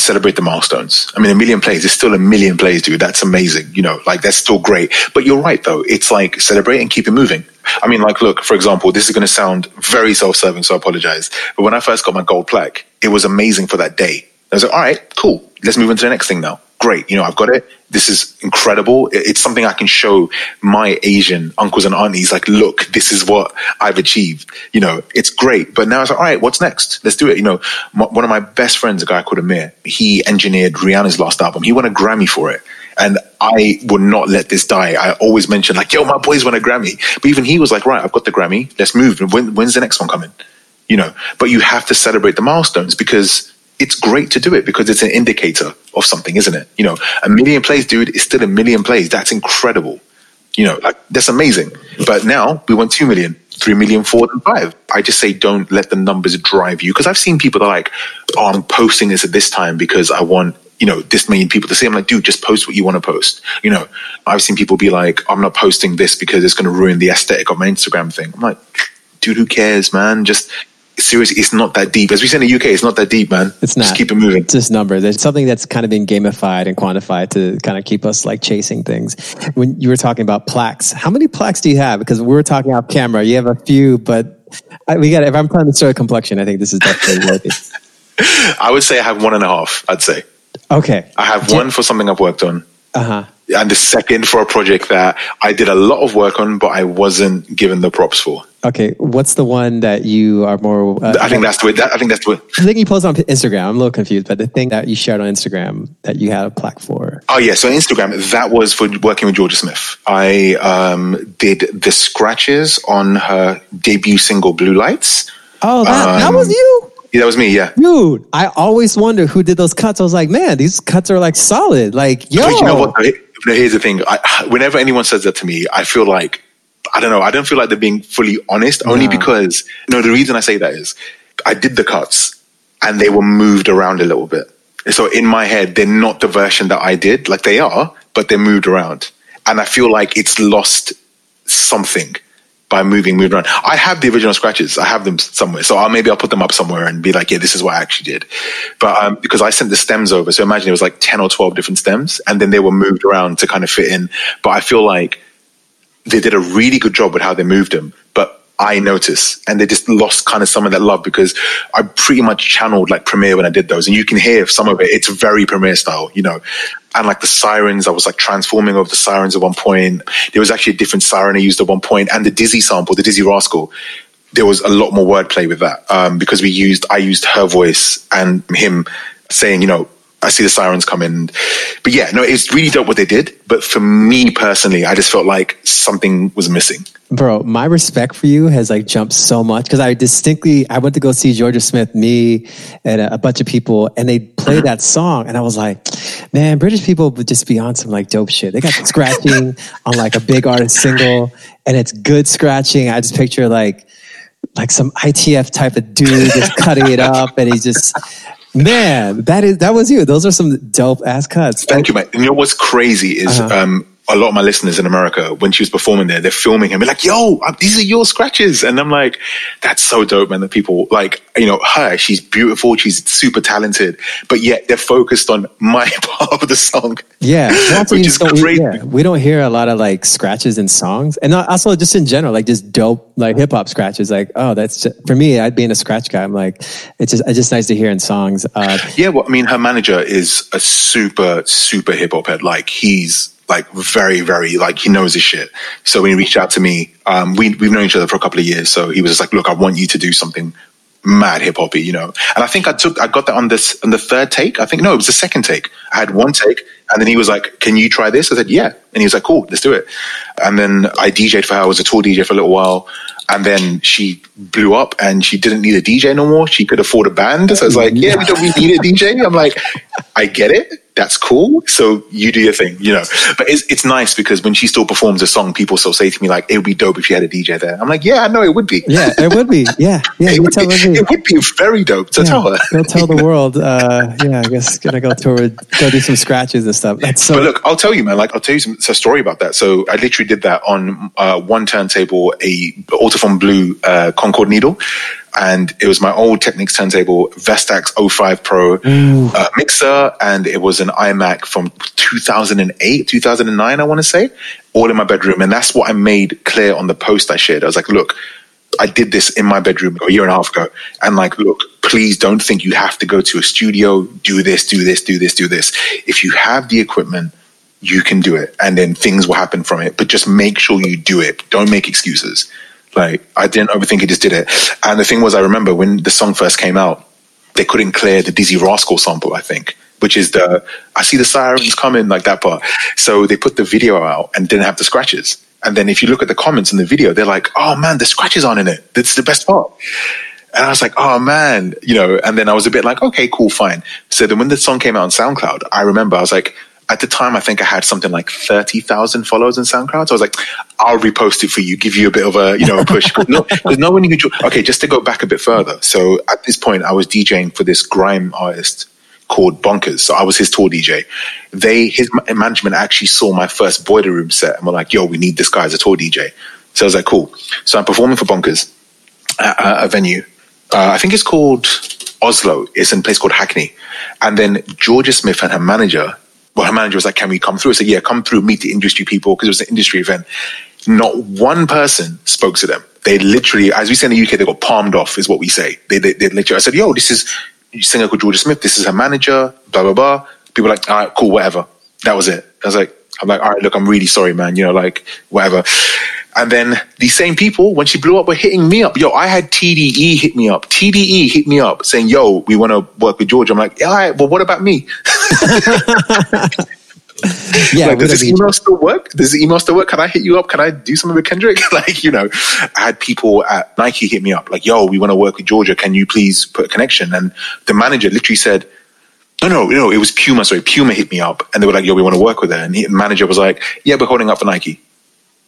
celebrate the milestones. I mean, a million plays is still a million plays, dude. That's amazing. You know, like that's still great. But you're right, though. It's like celebrate and keep it moving. I mean, like, look, for example, this is going to sound very self serving, so I apologize. But when I first got my gold plaque, it was amazing for that day. I was like, all right, cool. Let's move on to the next thing now great. You know, I've got it. This is incredible. It's something I can show my Asian uncles and aunties. Like, look, this is what I've achieved. You know, it's great. But now it's like, all right, what's next? Let's do it. You know, one of my best friends, a guy called Amir, he engineered Rihanna's last album. He won a Grammy for it. And I would not let this die. I always mention like, yo, my boys won a Grammy. But even he was like, right, I've got the Grammy. Let's move. When, when's the next one coming? You know, but you have to celebrate the milestones because it's great to do it because it's an indicator of something, isn't it? You know, a million plays, dude, is still a million plays. That's incredible. You know, like that's amazing. But now we want two million, three million, four, and five. I just say don't let the numbers drive you because I've seen people that are like, oh, I'm posting this at this time because I want you know, this many people to see. I'm like, dude, just post what you want to post. You know, I've seen people be like, I'm not posting this because it's going to ruin the aesthetic of my Instagram thing. I'm like, dude, who cares, man? Just seriously, it's not that deep. As we say in the UK, it's not that deep, man. It's not. Just keep it moving. It's just numbers. It's something that's kind of been gamified and quantified to kind of keep us like chasing things. When you were talking about plaques, how many plaques do you have? Because we were talking off camera. You have a few, but I, we got. If I'm trying to show a complexion, I think this is definitely worthy. I would say I have one and a half. I'd say. Okay. I have one for something I've worked on. Uh huh and the second for a project that I did a lot of work on, but I wasn't given the props for. Okay, what's the one that you are more? Uh, I think that's the way. That, I think that's the way. The thing you posted on Instagram. I'm a little confused, but the thing that you shared on Instagram that you had a plaque for. Oh yeah, so on Instagram that was for working with Jorja Smith. I um, did the scratches on her debut single "Blue Lights." Oh, that, um, that was you. Yeah, that was me. Yeah, dude. I always wonder who did those cuts. I was like, man, these cuts are like solid. Like, yo. But you know what? Here's the thing. I, whenever anyone says that to me, I feel like I don't know. I don't feel like they're being fully honest. Only because you know the reason I say that is I did the cuts and they were moved around a little bit. So in my head, they're not the version that I did. Like they are, but they're moved around, and I feel like it's lost something by moving, moving around. I have the original scratches. I have them somewhere. So I'll, maybe I'll put them up somewhere and be like, yeah, this is what I actually did. But um, because I sent the stems over, so imagine it was like 10 or 12 different stems and then they were moved around to kind of fit in. But I feel like they did a really good job with how they moved them. But I notice. And they just lost kind of some of that love because I pretty much channeled like Premier when I did those. And you can hear some of it. It's very Premier style, you know. And like the sirens, I was like transforming over the sirens at one point. There was actually a different siren I used at one point, and the Dizzy sample, the Dizzee Rascal. There was a lot more wordplay with that um, because we used I used her voice and him saying, you know, I see the sirens coming. But yeah, no, it's really dope what they did. But for me personally, I just felt like something was missing. Bro, my respect for you has like jumped so much because I distinctly I went to go see Jorja Smith, me, and a, a bunch of people, and they played mm-hmm. that song, and I was like, man, British people would just be on some like dope shit. They got scratching on like a big artist single, and it's good scratching. I just picture like like some ITF type of dude just cutting it up, and he's just Man, that is that was you. Those are some dope ass cuts. Thank you, man. You know what's crazy is uh-huh. um, a lot of my listeners in America, when she was performing there, they're filming him. They're like, yo, uh, these are your scratches. And I'm like, that's so dope, man. That people like, you know, her, she's beautiful. She's super talented, but yet they're focused on my part of the song. Yeah. which is crazy. We, yeah, we don't hear a lot of like scratches in songs. And also just in general, like just dope, like hip hop scratches. Like, oh, that's just, for me, I'd being a scratch guy. I'm like, it's just, it's just nice to hear in songs. Uh, yeah. Well, I mean, her manager is a super, super hip hop head. Like he's, like very, very like he knows his shit. So when he reached out to me, um, we we've known each other for a couple of years. So he was just like, "Look, I want you to do something mad hip hoppy, you know." And I think I took I got that on this on the third take. I think no, it was the second take. I had one take, and then he was like, "Can you try this?" I said, "Yeah," and he was like, "Cool, let's do it." And then I DJed for her. I was a tour DJ for a little while. And then she blew up and she didn't need a DJ no more. She could afford a band. So I was like, yeah, we don't need a DJ. I'm like, I get it that's cool. So you do your thing, you know. But it's it's nice because when she still performs a song, people still say to me like, "It would be dope if you had a DJ there." I'm like, "Yeah, I know it would be." Yeah, it would be. Yeah, yeah. it, would be, it would be very dope to yeah, tell her. Go tell the world. Uh, yeah, I guess gonna go tour, go do some scratches and stuff. That's so. But look, I'll tell you, man. Like, I'll tell you some a story about that. So I literally did that on uh, one turntable, a Ortofon Blue uh, Concorde needle and it was my old Technics turntable, Vestax 05 Pro uh, mixer, and it was an iMac from 2008, 2009, I want to say, all in my bedroom. And that's what I made clear on the post I shared. I was like, look, I did this in my bedroom a year and a half ago. And like, look, please don't think you have to go to a studio, do this, do this, do this, do this. If you have the equipment, you can do it. And then things will happen from it. But just make sure you do it. Don't make excuses. Like I didn't overthink it, just did it. And the thing was, I remember when the song first came out, they couldn't clear the Dizzee Rascal sample, I think, which is the I see the sirens coming, like that part. So they put the video out and didn't have the scratches. And then if you look at the comments in the video, they're like, "Oh man, the scratches aren't in it. That's the best part." And I was like, "Oh man," you know. And then I was a bit like, "Okay, cool, fine." So then when the song came out on SoundCloud, I remember I was like, at the time, I think I had something like 30,000 followers in SoundCloud. So I was like, I'll repost it for you, give you a bit of a, you know, a push. no, there's no one you could, okay, just to go back a bit further. So at this point, I was DJing for this grime artist called Bonkaz. So I was his tour DJ. They, his management actually saw my first boiler room set and were like, yo, we need this guy as a tour DJ. So I was like, cool. So I'm performing for Bonkaz at a venue. Uh, I think it's called Oslo. It's in a place called Hackney. And then Jorja Smith and her manager well, her manager was like, "Can we come through?" I said, "Yeah, come through, meet the industry people," because it was an industry event. Not one person spoke to them. They literally, as we say in the UK, they got palmed off, is what we say. They, they, they literally, I said, "Yo, this is singer called Jorja Smith. This is her manager." Blah blah blah. People were like, "All right, cool, whatever." That was it. I was like, "I'm like, all right, look, I'm really sorry, man. You know, like, whatever." And then these same people, when she blew up, were hitting me up. Yo, I had TDE hit me up. TDE hit me up saying, yo, we want to work with George. I'm like, yeah, all right, well, what about me? yeah, like, does this email still work? Does the email still work? Can I hit you up? Can I do something with Kendrick? like, you know, I had people at Nike hit me up, like, yo, we want to work with Jorja. Can you please put a connection? And the manager literally said, no, no, no, it was Puma. Sorry, Puma hit me up and they were like, yo, we want to work with her. And the manager was like, yeah, we're holding up for Nike.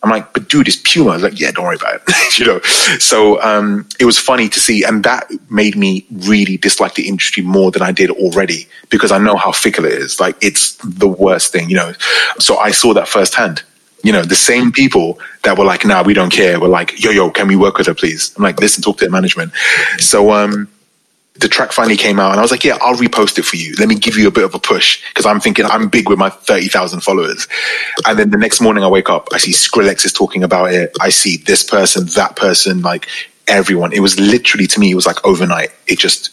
I'm like, but dude, it's Puma. I was like, yeah, don't worry about it. you know, so um, it was funny to see, and that made me really dislike the industry more than I did already because I know how fickle it is. Like, it's the worst thing, you know. So I saw that firsthand. You know, the same people that were like, nah, we don't care. Were like, yo, yo, can we work with her, please? I'm like, listen, talk to the management. So, um, the track finally came out and I was like, yeah, I'll repost it for you. Let me give you a bit of a push because I'm thinking I'm big with my 30,000 followers. And then the next morning I wake up, I see Skrillex is talking about it. I see this person, that person, like everyone. It was literally to me, it was like overnight. It just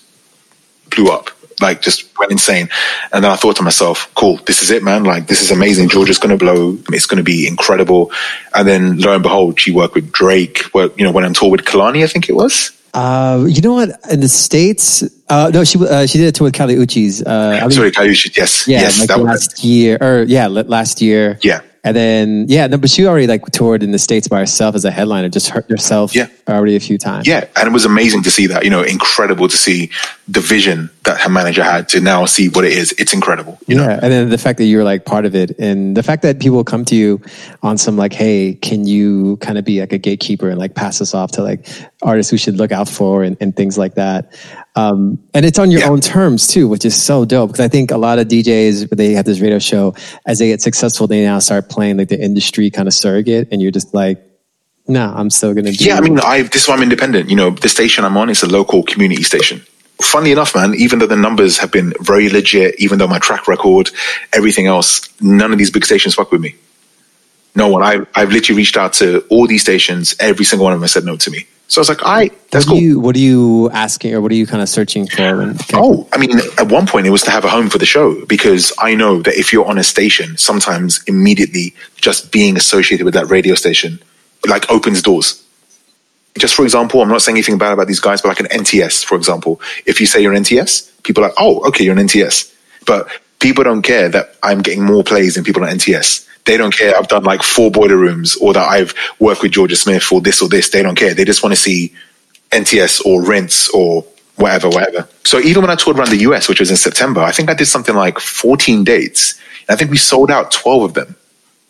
blew up, like just went insane. And then I thought to myself, cool, this is it, man. Like this is amazing. Jorja's going to blow. It's going to be incredible. And then lo and behold, she worked with Drake, worked, you know, went on tour with Kehlani, I think it was. Uh, you know what? In the states, uh, no, she uh, she did a tour with Kali Uchis. Uh, I mean, Sorry, Kali Uchis. Yes, yeah, yes, like last year, or yeah, last year. Yeah, and then yeah, no, but she already like toured in the states by herself as a headliner, just hurt herself yeah. already a few times. Yeah, and it was amazing to see that. You know, incredible to see the vision that her manager had to now see what it is. It's incredible. yeah, know? and then the fact that you're like part of it, and the fact that people come to you on some like, hey, can you kind of be like a gatekeeper and like pass us off to like artists we should look out for and, and things like that. Um, and it's on your yeah. own terms too, which is so dope. Because I think a lot of DJs, they have this radio show, as they get successful, they now start playing like the industry kind of surrogate, and you're just like, no, nah, I'm still gonna. Do yeah, I mean, I this is why I'm independent. You know, the station I'm on is a local community station. Funny enough, man, even though the numbers have been very legit, even though my track record, everything else, none of these big stations fuck with me. No one. I've, I've literally reached out to all these stations. Every single one of them said no to me. So I was like, all right, that's what cool. You, what are you asking or what are you kind of searching for? When, oh, I mean, at one point it was to have a home for the show because I know that if you're on a station, sometimes immediately just being associated with that radio station like opens doors. Just for example, I'm not saying anything bad about these guys, but like an NTS, for example, if you say you're an NTS, people are like, oh, okay, you're an NTS. But people don't care that I'm getting more plays than people on NTS. They don't care. I've done like four boiler rooms or that I've worked with Jorja Smith or this or this. They don't care. They just want to see NTS or Rinse or whatever, whatever. So even when I toured around the US, which was in September, I think I did something like 14 dates. I think we sold out 12 of them.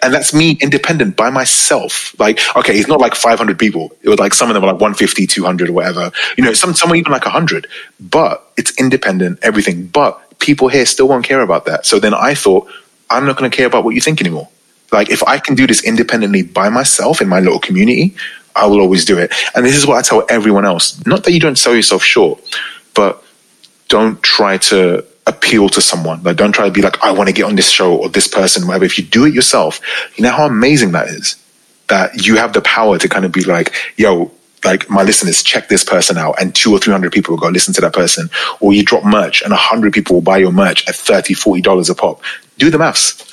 And that's me independent by myself. Like, okay, it's not like 500 people. It was like some of them were like 150, 200 or whatever. You know, some, some were even like 100. But it's independent, everything. But people here still won't care about that. So then I thought, I'm not going to care about what you think anymore. Like if I can do this independently by myself in my little community, I will always do it. And this is what I tell everyone else. Not that you don't sell yourself short, but don't try to appeal to someone. Like don't try to be like, I want to get on this show or this person, whatever. If you do it yourself, you know how amazing that is. That you have the power to kind of be like, yo, like my listeners, check this person out, and two or three hundred people will go listen to that person. Or you drop merch and a hundred people will buy your merch at 30 $40 a pop. Do the maths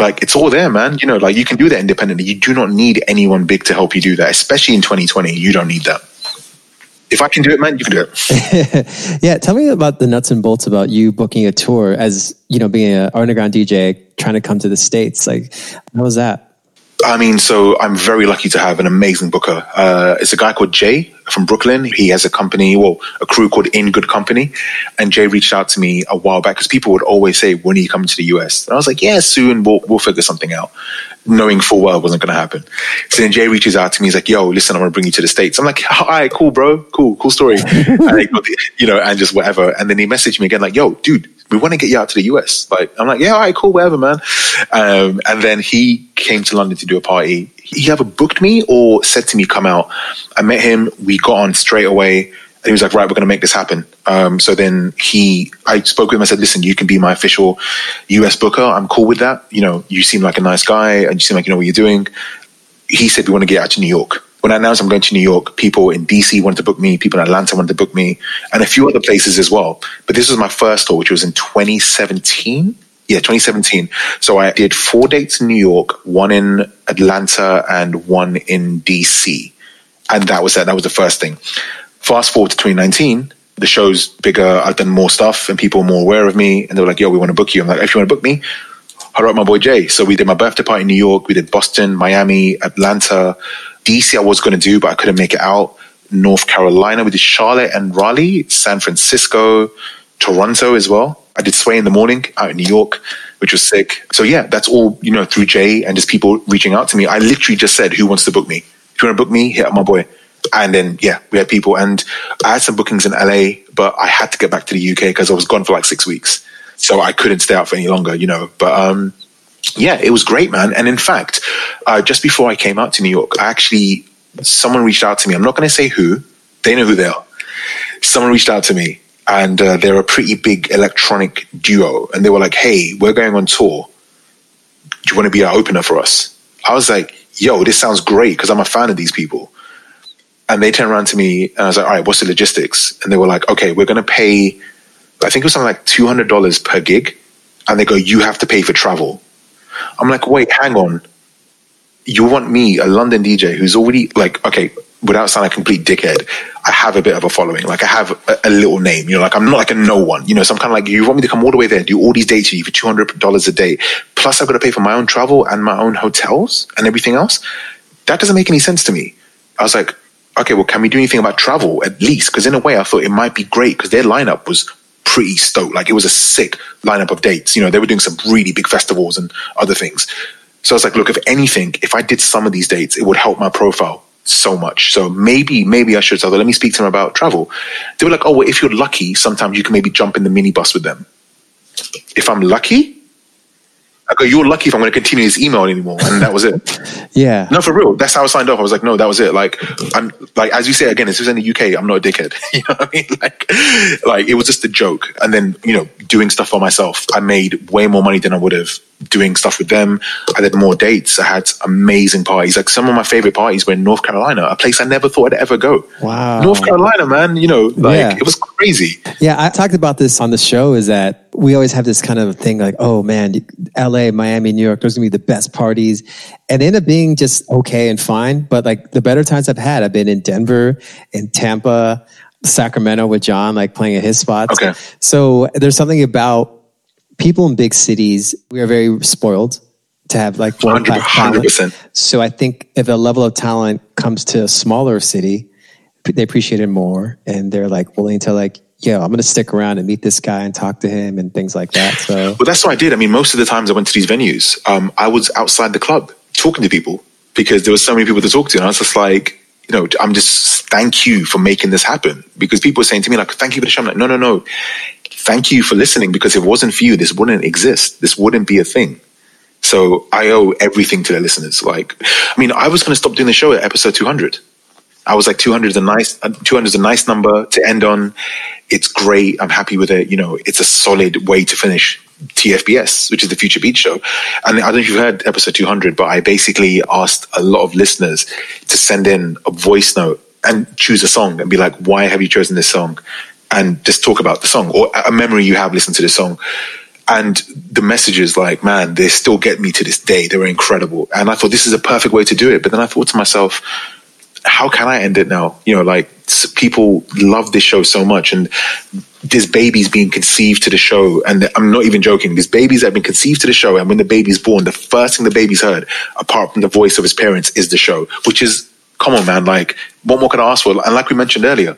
like it's all there, man. You know, like you can do that independently. You do not need anyone big to help you do that, especially in 2020. You don't need that. If I can do it, man, you can do it. yeah, tell me about the nuts and bolts about you booking a tour as you know being an underground DJ trying to come to the states. Like, how was that? I mean, so I'm very lucky to have an amazing booker. Uh, it's a guy called Jay from Brooklyn. He has a company, well, a crew called In Good Company. And Jay reached out to me a while back because people would always say, when are you coming to the US? And I was like, yeah, soon we'll, we'll figure something out. Knowing full well it wasn't going to happen. So then Jay reaches out to me. He's like, yo, listen, I'm going to bring you to the States. I'm like, all right, cool, bro. Cool, cool story. and you know, and just whatever. And then he messaged me again, like, yo, dude, we want to get you out to the US. Like, I'm like, yeah, all right, cool, whatever, man. Um, and then he came to London to do a party. He either booked me or said to me, come out. I met him. We got on straight away. And he was like, right, we're going to make this happen. Um, so then he, I spoke with him. I said, listen, you can be my official US booker. I'm cool with that. You know, you seem like a nice guy and you seem like you know what you're doing. He said, we want to get out to New York when I announced I'm going to New York, people in DC wanted to book me, people in Atlanta wanted to book me, and a few other places as well. But this was my first tour, which was in 2017. Yeah, 2017. So I did four dates in New York, one in Atlanta, and one in DC. And that was that. That was the first thing. Fast forward to 2019, the show's bigger. I've done more stuff, and people are more aware of me. And they were like, "Yo, we want to book you." I'm like, "If you want to book me, I wrote my boy Jay." So we did my birthday party in New York. We did Boston, Miami, Atlanta, DC I was going to do, but I couldn't make it out. North Carolina, we did Charlotte and Raleigh, San Francisco, Toronto as well. I did Sway in the morning out in New York, which was sick. So yeah, that's all, you know, through Jay and just people reaching out to me. I literally just said, who wants to book me? If you want to book me, hit up my boy. And then, yeah, we had people and I had some bookings in LA, but I had to get back to the UK because I was gone for like six weeks. So I couldn't stay out for any longer, you know, but, um, yeah, it was great, man. And in fact, uh, just before I came out to New York, I actually someone reached out to me. I'm not going to say who. They know who they are. Someone reached out to me, and uh, they're a pretty big electronic duo, and they were like, "Hey, we're going on tour. Do you want to be our opener for us?" I was like, "Yo, this sounds great," because I'm a fan of these people. And they turned around to me, and I was like, "All right, what's the logistics?" And they were like, "Okay, we're going to pay. I think it was something like two hundred dollars per gig." And they go, "You have to pay for travel." I'm like, "Wait, hang on." you want me, a London DJ who's already like, okay, without sounding a complete dickhead, I have a bit of a following. Like I have a, a, little name, you know, like I'm not like a no one, you know, so I'm kind of like, you want me to come all the way there, do all these dates for you for $200 a day. Plus I've got to pay for my own travel and my own hotels and everything else. That doesn't make any sense to me. I was like, okay, well, can we do anything about travel at least? Because in a way I thought it might be great because their lineup was pretty stoked. Like it was a sick lineup of dates. You know, they were doing some really big festivals and other things. So I was like, look, if anything, if I did some of these dates, it would help my profile so much. So maybe, maybe I should. So let me speak to them about travel. They were like, oh, well, if you're lucky, sometimes you can maybe jump in the minibus with them. If I'm lucky, I go, you're lucky if I'm going to continue this email anymore. And that was it. yeah. No, for real. That's how I signed off. I was like, no, that was it. Like, I'm like, as you say again, this is in the UK. I'm not a dickhead. you know what I mean? Like, like it was just a joke. And then, you know, doing stuff for myself, I made way more money than I would have doing stuff with them. I did more dates. I had amazing parties. Like some of my favorite parties were in North Carolina, a place I never thought I'd ever go. Wow. North Carolina, man. You know, like yeah. it was crazy. Yeah. I talked about this on the show is that we always have this kind of thing like, oh man, LA, Miami, New York, those are gonna be the best parties. And they end up being just okay and fine. But like the better times I've had, I've been in Denver, in Tampa, Sacramento with Jon, like playing at his spots. Okay. So there's something about people in big cities, we are very spoiled to have like 100%, 100%. So I think if a level of talent comes to a smaller city, they appreciate it more and they're like willing to like, yeah, I'm going to stick around and meet this guy and talk to him and things like that. So, well, that's what I did. I mean, most of the times I went to these venues, um, I was outside the club talking to people because there were so many people to talk to. And I was just like, you know, I'm just thank you for making this happen because people were saying to me like, thank you for the show. I'm like, no, no, no thank you for listening because if it wasn't for you, this wouldn't exist. This wouldn't be a thing. So I owe everything to the listeners. Like, I mean, I was going to stop doing the show at episode 200. I was like, 200 is a nice, uh, 200 is a nice number to end on. It's great. I'm happy with it. You know, it's a solid way to finish TFBS, which is the Future Beat Show. And I don't know if you've heard episode 200, but I basically asked a lot of listeners to send in a voice note and choose a song and be like, why have you chosen this song? And just talk about the song or a memory you have listened to the song. And the messages, like, man, they still get me to this day. They were incredible. And I thought this is a perfect way to do it. But then I thought to myself, how can I end it now? You know, like people love this show so much, and this baby's being conceived to the show. And I'm not even joking. These babies have been conceived to the show, and when the baby's born, the first thing the baby's heard, apart from the voice of his parents, is the show, which is come on, man. Like, what more can I ask for? And like we mentioned earlier,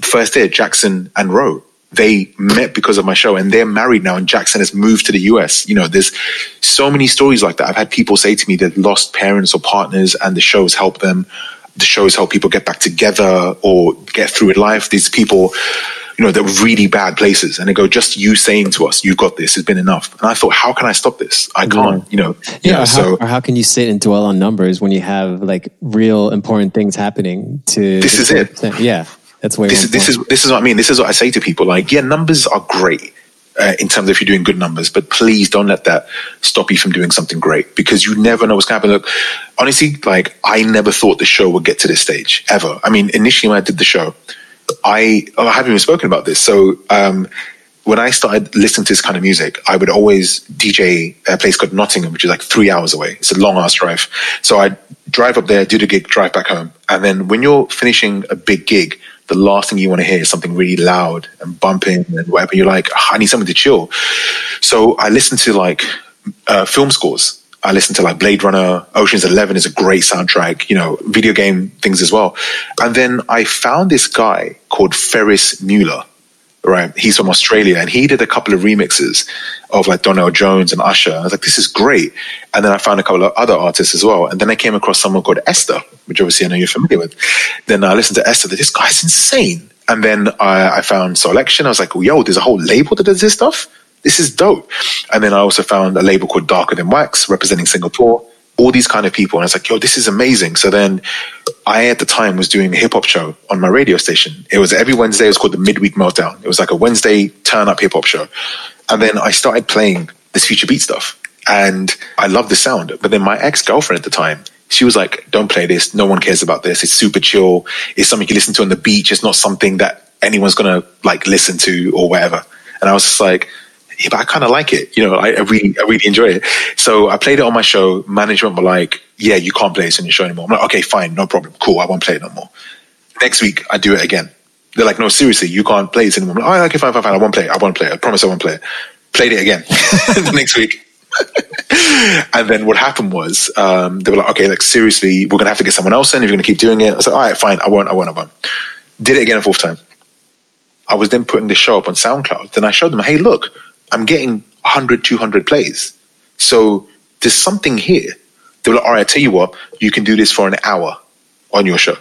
first year, Jackson and Roe, they met because of my show and they're married now and Jackson has moved to the US. You know, there's so many stories like that. I've had people say to me they've lost parents or partners and the shows help them. The shows help people get back together or get through in life. These people you know, they're really bad places. And they go, just you saying to us, you got this has been enough. And I thought, how can I stop this? I can't, yeah. you know. Yeah. You know, how, so, or how can you sit and dwell on numbers when you have like real important things happening to. This is it. Yeah. That's way this, this is this is what I mean. This is what I say to people. Like, yeah, numbers are great. Uh, in terms of if you're doing good numbers, but please don't let that stop you from doing something great because you never know what's going to happen. Look, honestly, like I never thought the show would get to this stage ever. I mean, initially when I did the show, I, oh, I haven't even spoken about this. So, um, when I started listening to this kind of music, I would always DJ a place called Nottingham, which is like three hours away. It's a long ass drive. So I drive up there, do the gig, drive back home. And then when you're finishing a big gig, the last thing you want to hear is something really loud and bumping and whatever. You're like, oh, I need something to chill. So I listened to like uh, film scores I listen to like Blade Runner, Ocean's Eleven is a great soundtrack, you know, video game things as well. And then I found this guy called Ferris Mueller, right? He's from Australia and he did a couple of remixes of like Donell Jones and Usher. I was like, this is great. And then I found a couple of other artists as well. And then I came across someone called Esta, which obviously I know you're familiar with. Then I listened to Esta. This guy's insane. And then I, I found Soulection. I was like, yo, there's a whole label that does this stuff. This is dope. And then I also found a label called Darker Than Wax representing Singapore, all these kind of people. And I was like, yo, this is amazing. So then I, at the time, was doing a hip hop show on my radio station. It was every Wednesday, it was called the Midweek Meltdown. It was like a Wednesday turn up hip hop show. And then I started playing this future beat stuff. And I loved the sound. But then my ex girlfriend at the time, she was like, don't play this. No one cares about this. It's super chill. It's something you listen to on the beach. It's not something that anyone's going to like listen to or whatever. And I was just like, yeah, but I kind of like it. You know, I, I, really, I really enjoy it. So I played it on my show. Management were like, yeah, you can't play this on your show anymore. I'm like, okay, fine, no problem. Cool. I won't play it no more. Next week, I do it again. They're like, no, seriously, you can't play this anymore. I'm like, oh, okay, fine, fine, fine. I won't play it. I won't play it. I promise I won't play it. Played it again the next week. and then what happened was um, they were like, okay, like seriously, we're gonna have to get someone else in if you're gonna keep doing it. I said, all right, fine, I won't, I won't, I won't. Did it again a fourth time. I was then putting the show up on SoundCloud. Then I showed them, hey, look, I'm getting 100, 200 plays. So there's something here. They're like, all right, I tell you what, you can do this for an hour on your show.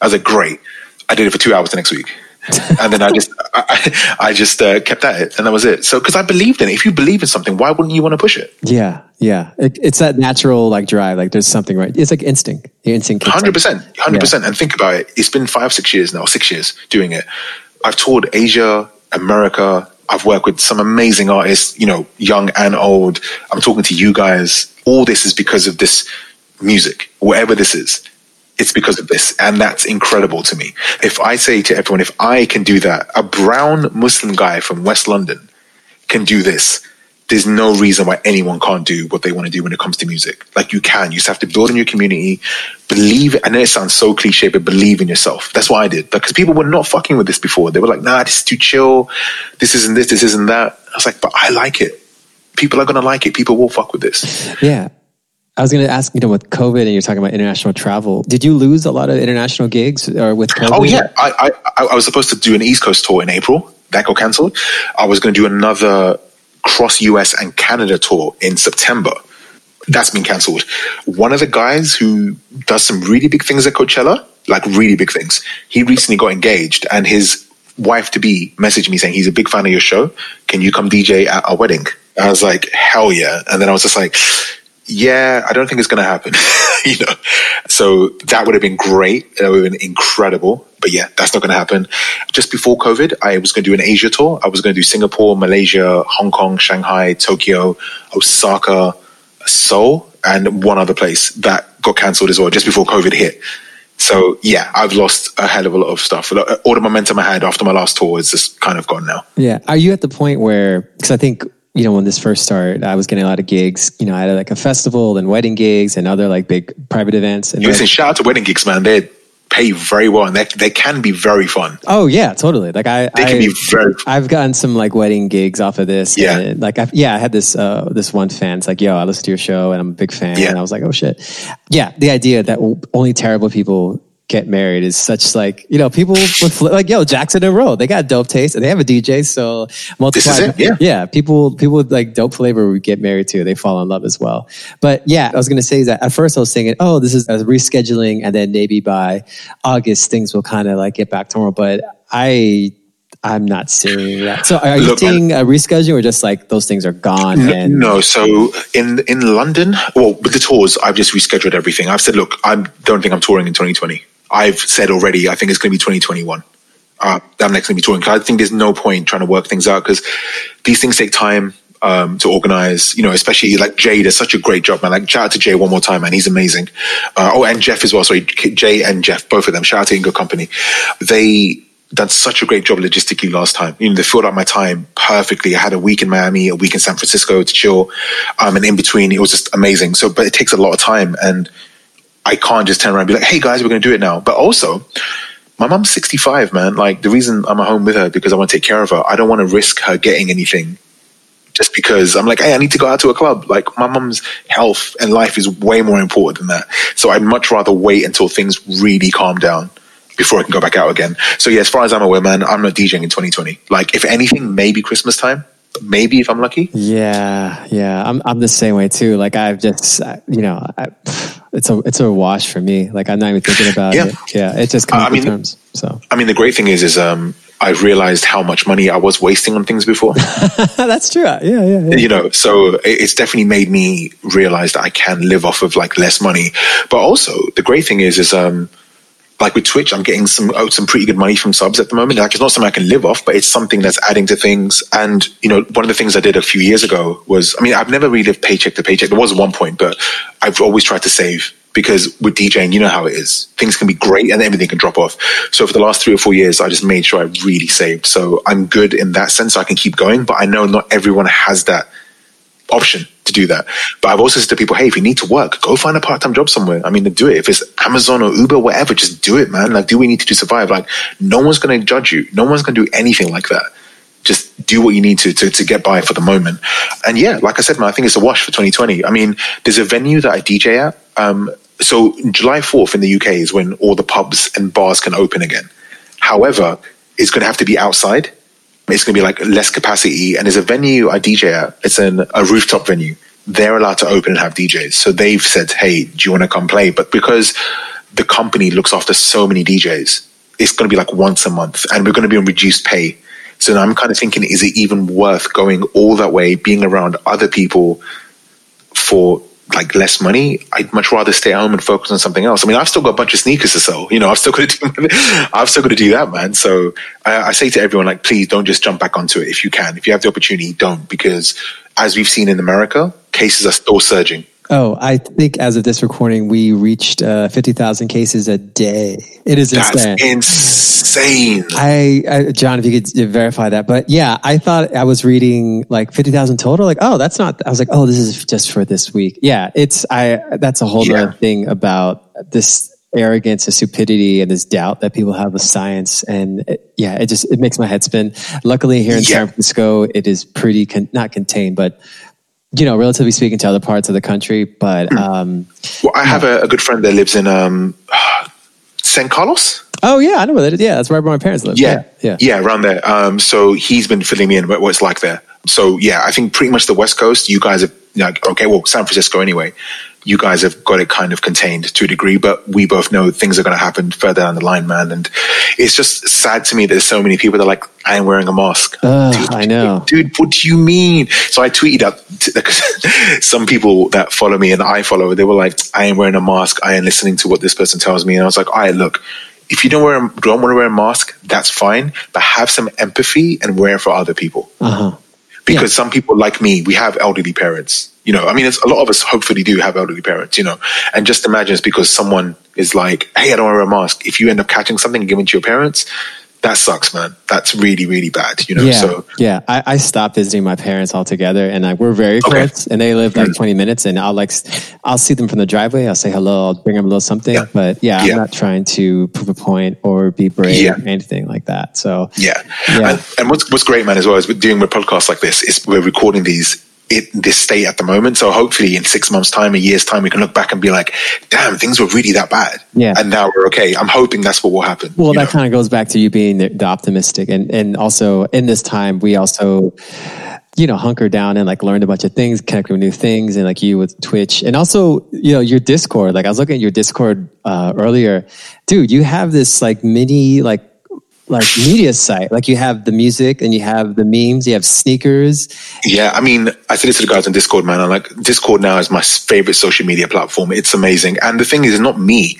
I was like, great. I did it for two hours the next week. and then I just, I, I just uh, kept at it, and that was it. So, because I believed in it. If you believe in something, why wouldn't you want to push it? Yeah, yeah. It, it's that natural like drive. Like there's something right. It's like instinct. Your instinct. Hundred percent, hundred percent. And think about it. It's been five, six years now, six years doing it. I've toured Asia, America. I've worked with some amazing artists, you know, young and old. I'm talking to you guys. All this is because of this music, whatever this is it's because of this. And that's incredible to me. If I say to everyone, if I can do that, a brown Muslim guy from West London can do this. There's no reason why anyone can't do what they want to do when it comes to music. Like you can. You just have to build in your community, believe. I know it sounds so cliche, but believe in yourself. That's what I did. Because people were not fucking with this before. They were like, nah, this is too chill. This isn't this, this isn't that. I was like, but I like it. People are going to like it. People will fuck with this. Yeah. I was going to ask, you know, with COVID and you're talking about international travel, did you lose a lot of international gigs or with COVID? Oh yeah, I, I, I was supposed to do an East Coast tour in April. That got cancelled. I was going to do another cross US and Canada tour in September. That's been cancelled. One of the guys who does some really big things at Coachella, like really big things, he recently got engaged and his wife to be messaged me saying he's a big fan of your show. Can you come DJ at our wedding? I was like, hell yeah. And then I was just like, yeah, I don't think it's going to happen. you know, so that would have been great. That would have been incredible. But yeah, that's not going to happen. Just before COVID, I was going to do an Asia tour. I was going to do Singapore, Malaysia, Hong Kong, Shanghai, Tokyo, Osaka, Seoul, and one other place that got cancelled as well just before COVID hit. So yeah, I've lost a hell of a lot of stuff. All the momentum I had after my last tour is just kind of gone now. Yeah. Are you at the point where, because I think you know, when this first started, I was getting a lot of gigs. You know, I had like a festival and wedding gigs and other like big private events. And listen, shout out to wedding gigs, man. They pay very well and they, they can be very fun. Oh yeah, totally. Like I, they can I, be very. Fun. I've gotten some like wedding gigs off of this. Yeah. Like I, yeah, I had this uh, this one fan. It's like, yo, I listened to your show and I'm a big fan. Yeah. And I was like, oh shit. Yeah, the idea that only terrible people get married is such like you know people with like yo Jackson and Ro they got dope taste and they have a DJ so multiply yeah yeah people people with like dope flavor would get married to they fall in love as well but yeah I was gonna say that at first I was thinking oh this is a rescheduling and then maybe by August things will kind of like get back to normal but I I'm not seeing that. So are you Look, seeing a rescheduling or just like those things are gone? No, and- no. So in in London, well, with the tours, I've just rescheduled everything. I've said, look, I don't think I'm touring in 2020. I've said already, I think it's going to be 2021. Uh, I'm next going to be touring. I think there's no point trying to work things out because these things take time um, to organize. You know, especially like Jay does such a great job, man. Like shout out to Jay one more time, man. He's amazing. Uh, oh, and Jeff as well. Sorry, Jay and Jeff, both of them. Shout out to In Good Company. They done such a great job logistically last time. You know, they filled out my time perfectly. I had a week in Miami, a week in San Francisco to chill, um, and in between, it was just amazing. So, but it takes a lot of time and I can't just turn around and be like, hey guys, we're going to do it now. But also, my mom's 65, man. Like the reason I'm at home with her because I want to take care of her. I don't want to risk her getting anything just because I'm like, hey, I need to go out to a club. Like my mom's health and life is way more important than that. So I'd much rather wait until things really calm down before I can go back out again. So yeah, as far as I'm aware, man, I'm not DJing in 2020. Like if anything, maybe Christmas time maybe if I'm lucky. Yeah, yeah, I'm I'm the same way too. Like I've just you know, I, it's a it's a wash for me. Like I'm not even thinking about yeah. it. Yeah, it just comes I mean, terms. So I mean, the great thing is, is um, I've realized how much money I was wasting on things before. That's true. Yeah, yeah, yeah. You know, so it's definitely made me realize that I can live off of like less money. But also, the great thing is, is um, like with Twitch, I'm getting some oh, some pretty good money from subs at the moment. Like it's not something I can live off, but it's something that's adding to things. And you know, one of the things I did a few years ago was, I mean, I've never really lived paycheck to paycheck. There was one point, but I've always tried to save because with DJing, you know how it is. Things can be great and everything can drop off. So for the last three or four years, I just made sure I really saved. So I'm good in that sense. So I can keep going, but I know not everyone has that option to do that. But I've also said to people, hey, if you need to work, go find a part time job somewhere. I mean, do it. If it's Amazon or Uber, whatever, just do it, man. Like, do we need to do survive. Like, no one's going to judge you. No one's going to do anything like that. Just do what you need to, to to get by for the moment. And yeah, like I said, man, I think it's a wash for 2020. I mean, there's a venue that I DJ at. Um, so July 4th in the UK is when all the pubs and bars can open again. However, it's going to have to be outside it's going to be like less capacity. And there's a venue I DJ at. It's an, a rooftop venue. They're allowed to open and have DJs. So they've said, hey, do you want to come play? But because the company looks after so many DJs, it's going to be like once a month and we're going to be on reduced pay. So now I'm kind of thinking, is it even worth going all that way, being around other people for like less money, I'd much rather stay home and focus on something else. I mean, I've still got a bunch of sneakers to sell. You know, I've still got to do, I've still got to do that, man. So I, I, say to everyone, like, please don't just jump back onto it if you can. If you have the opportunity, don't, because as we've seen in America, cases are still surging. Oh, I think as of this recording, we reached uh, 50,000 cases a day. It is That's insane. insane. I, I, Jon, if you could verify that. But yeah, I thought I was reading like 50,000 total. Like, oh, that's not, I was like, oh, this is just for this week. Yeah, it's, I, that's a whole yeah. other thing about this arrogance and stupidity and this doubt that people have with science. And it, yeah, it just, it makes my head spin. Luckily here in yeah. San Francisco, it is pretty, con- not contained, but you know, relatively speaking to other parts of the country. But hmm. um, well, I have a, a, good friend that lives in um, San Carlos. Oh yeah, I know where that is. Yeah, that's where my parents live. Yeah, yeah, yeah, yeah around there. Um, so he's been filling me in what it's like there. So yeah, I think pretty much the West Coast. You guys are like okay, well, San Francisco anyway you guys have got it kind of contained to a degree, but we both know things are going to happen further down the line, man. And it's just sad to me that there's so many people that are like, I am wearing a mask. Uh, dude, I know. Dude, what do you mean? So I tweeted out some people that follow me and I follow, they were like, I am wearing a mask. I am listening to what this person tells me. And I was like, all right, look, if you don't wear don't want to wear a mask, that's fine, but have some empathy and wear it for other people. Uh-huh. Because yeah. some people like me, we have elderly parents you know, I mean, it's, a lot of us hopefully do have elderly parents, you know, and just imagine it's because someone is like, hey, I don't wear a mask. If you end up catching something and giving it to your parents, that sucks, man. That's really, really bad, you know. Yeah, so yeah, I, I stopped visiting my parents altogether, and I, we're very okay. close, and they live like mm. twenty minutes, and I'll like I'll see them from the driveway. I'll say hello. I'll bring them a little something, yeah. but yeah, yeah, I'm not trying to prove a point or be brave yeah. or anything like that. So yeah, yeah. And, and what's what's great, man, as well is doing a podcast like this is we're recording these it, this state at the moment. So hopefully in six months time, a year's time, we can look back and be like, damn, things were really that bad. Yeah. And now we're okay. I'm hoping that's what will happen. Well, that kind of goes back to you being the, the, optimistic. And, and also in this time, we also, you know, hunker down and like learned a bunch of things, connected with new things and like you with Twitch and also, you know, your Discord. Like I was looking at your Discord uh, earlier, dude, you have this like mini, like like media site. Like you have the music and you have the memes, you have sneakers. Yeah, I mean, I said this to the guys on Discord, man. I'm like, Discord now is my favorite social media platform. It's amazing. And the thing is, it's not me.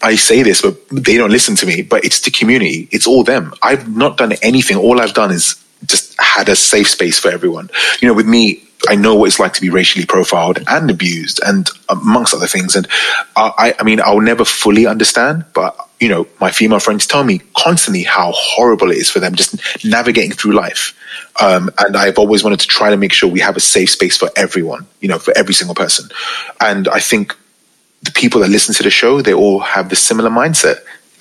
I say this, but they don't listen to me. But it's the community. It's all them. I've not done anything. All I've done is just had a safe space for everyone. You know, with me, I know what it's like to be racially profiled and abused, and amongst other things. And I, I mean, I'll never fully understand, but you know, my female friends tell me constantly how horrible it is for them just navigating through life. Um, and I've always wanted to try to make sure we have a safe space for everyone, you know, for every single person. And I think the people that listen to the show, they all have the similar mindset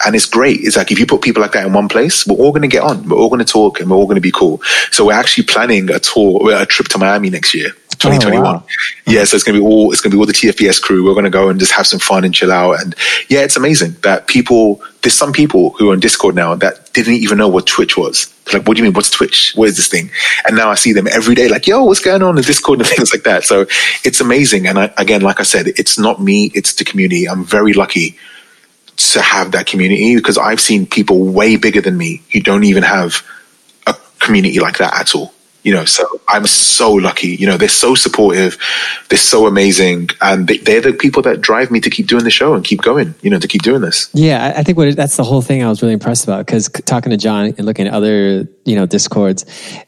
and it's great. It's like if you put people like that in one place, we're all going to get on. We're all going to talk, and we're all going to be cool. So we're actually planning a tour, a trip to Miami next year. 2021. Oh, wow. Yeah, so it's gonna be all it's gonna be all the TFBS crew. We're gonna go and just have some fun and chill out. And yeah, it's amazing that people. There's some people who are on Discord now that didn't even know what Twitch was. They're like, what do you mean? What's Twitch? What is this thing? And now I see them every day, like, yo, what's going on in Discord and things like that. So it's amazing. And I, again, like I said, it's not me; it's the community. I'm very lucky to have that community because I've seen people way bigger than me who don't even have a community like that at all. You know, so I'm so lucky. You know, they're so supportive, they're so amazing, and they, they're the people that drive me to keep doing the show and keep going. You know, to keep doing this. Yeah, I think what that's the whole thing I was really impressed about because talking to Jon and looking at other you know discords,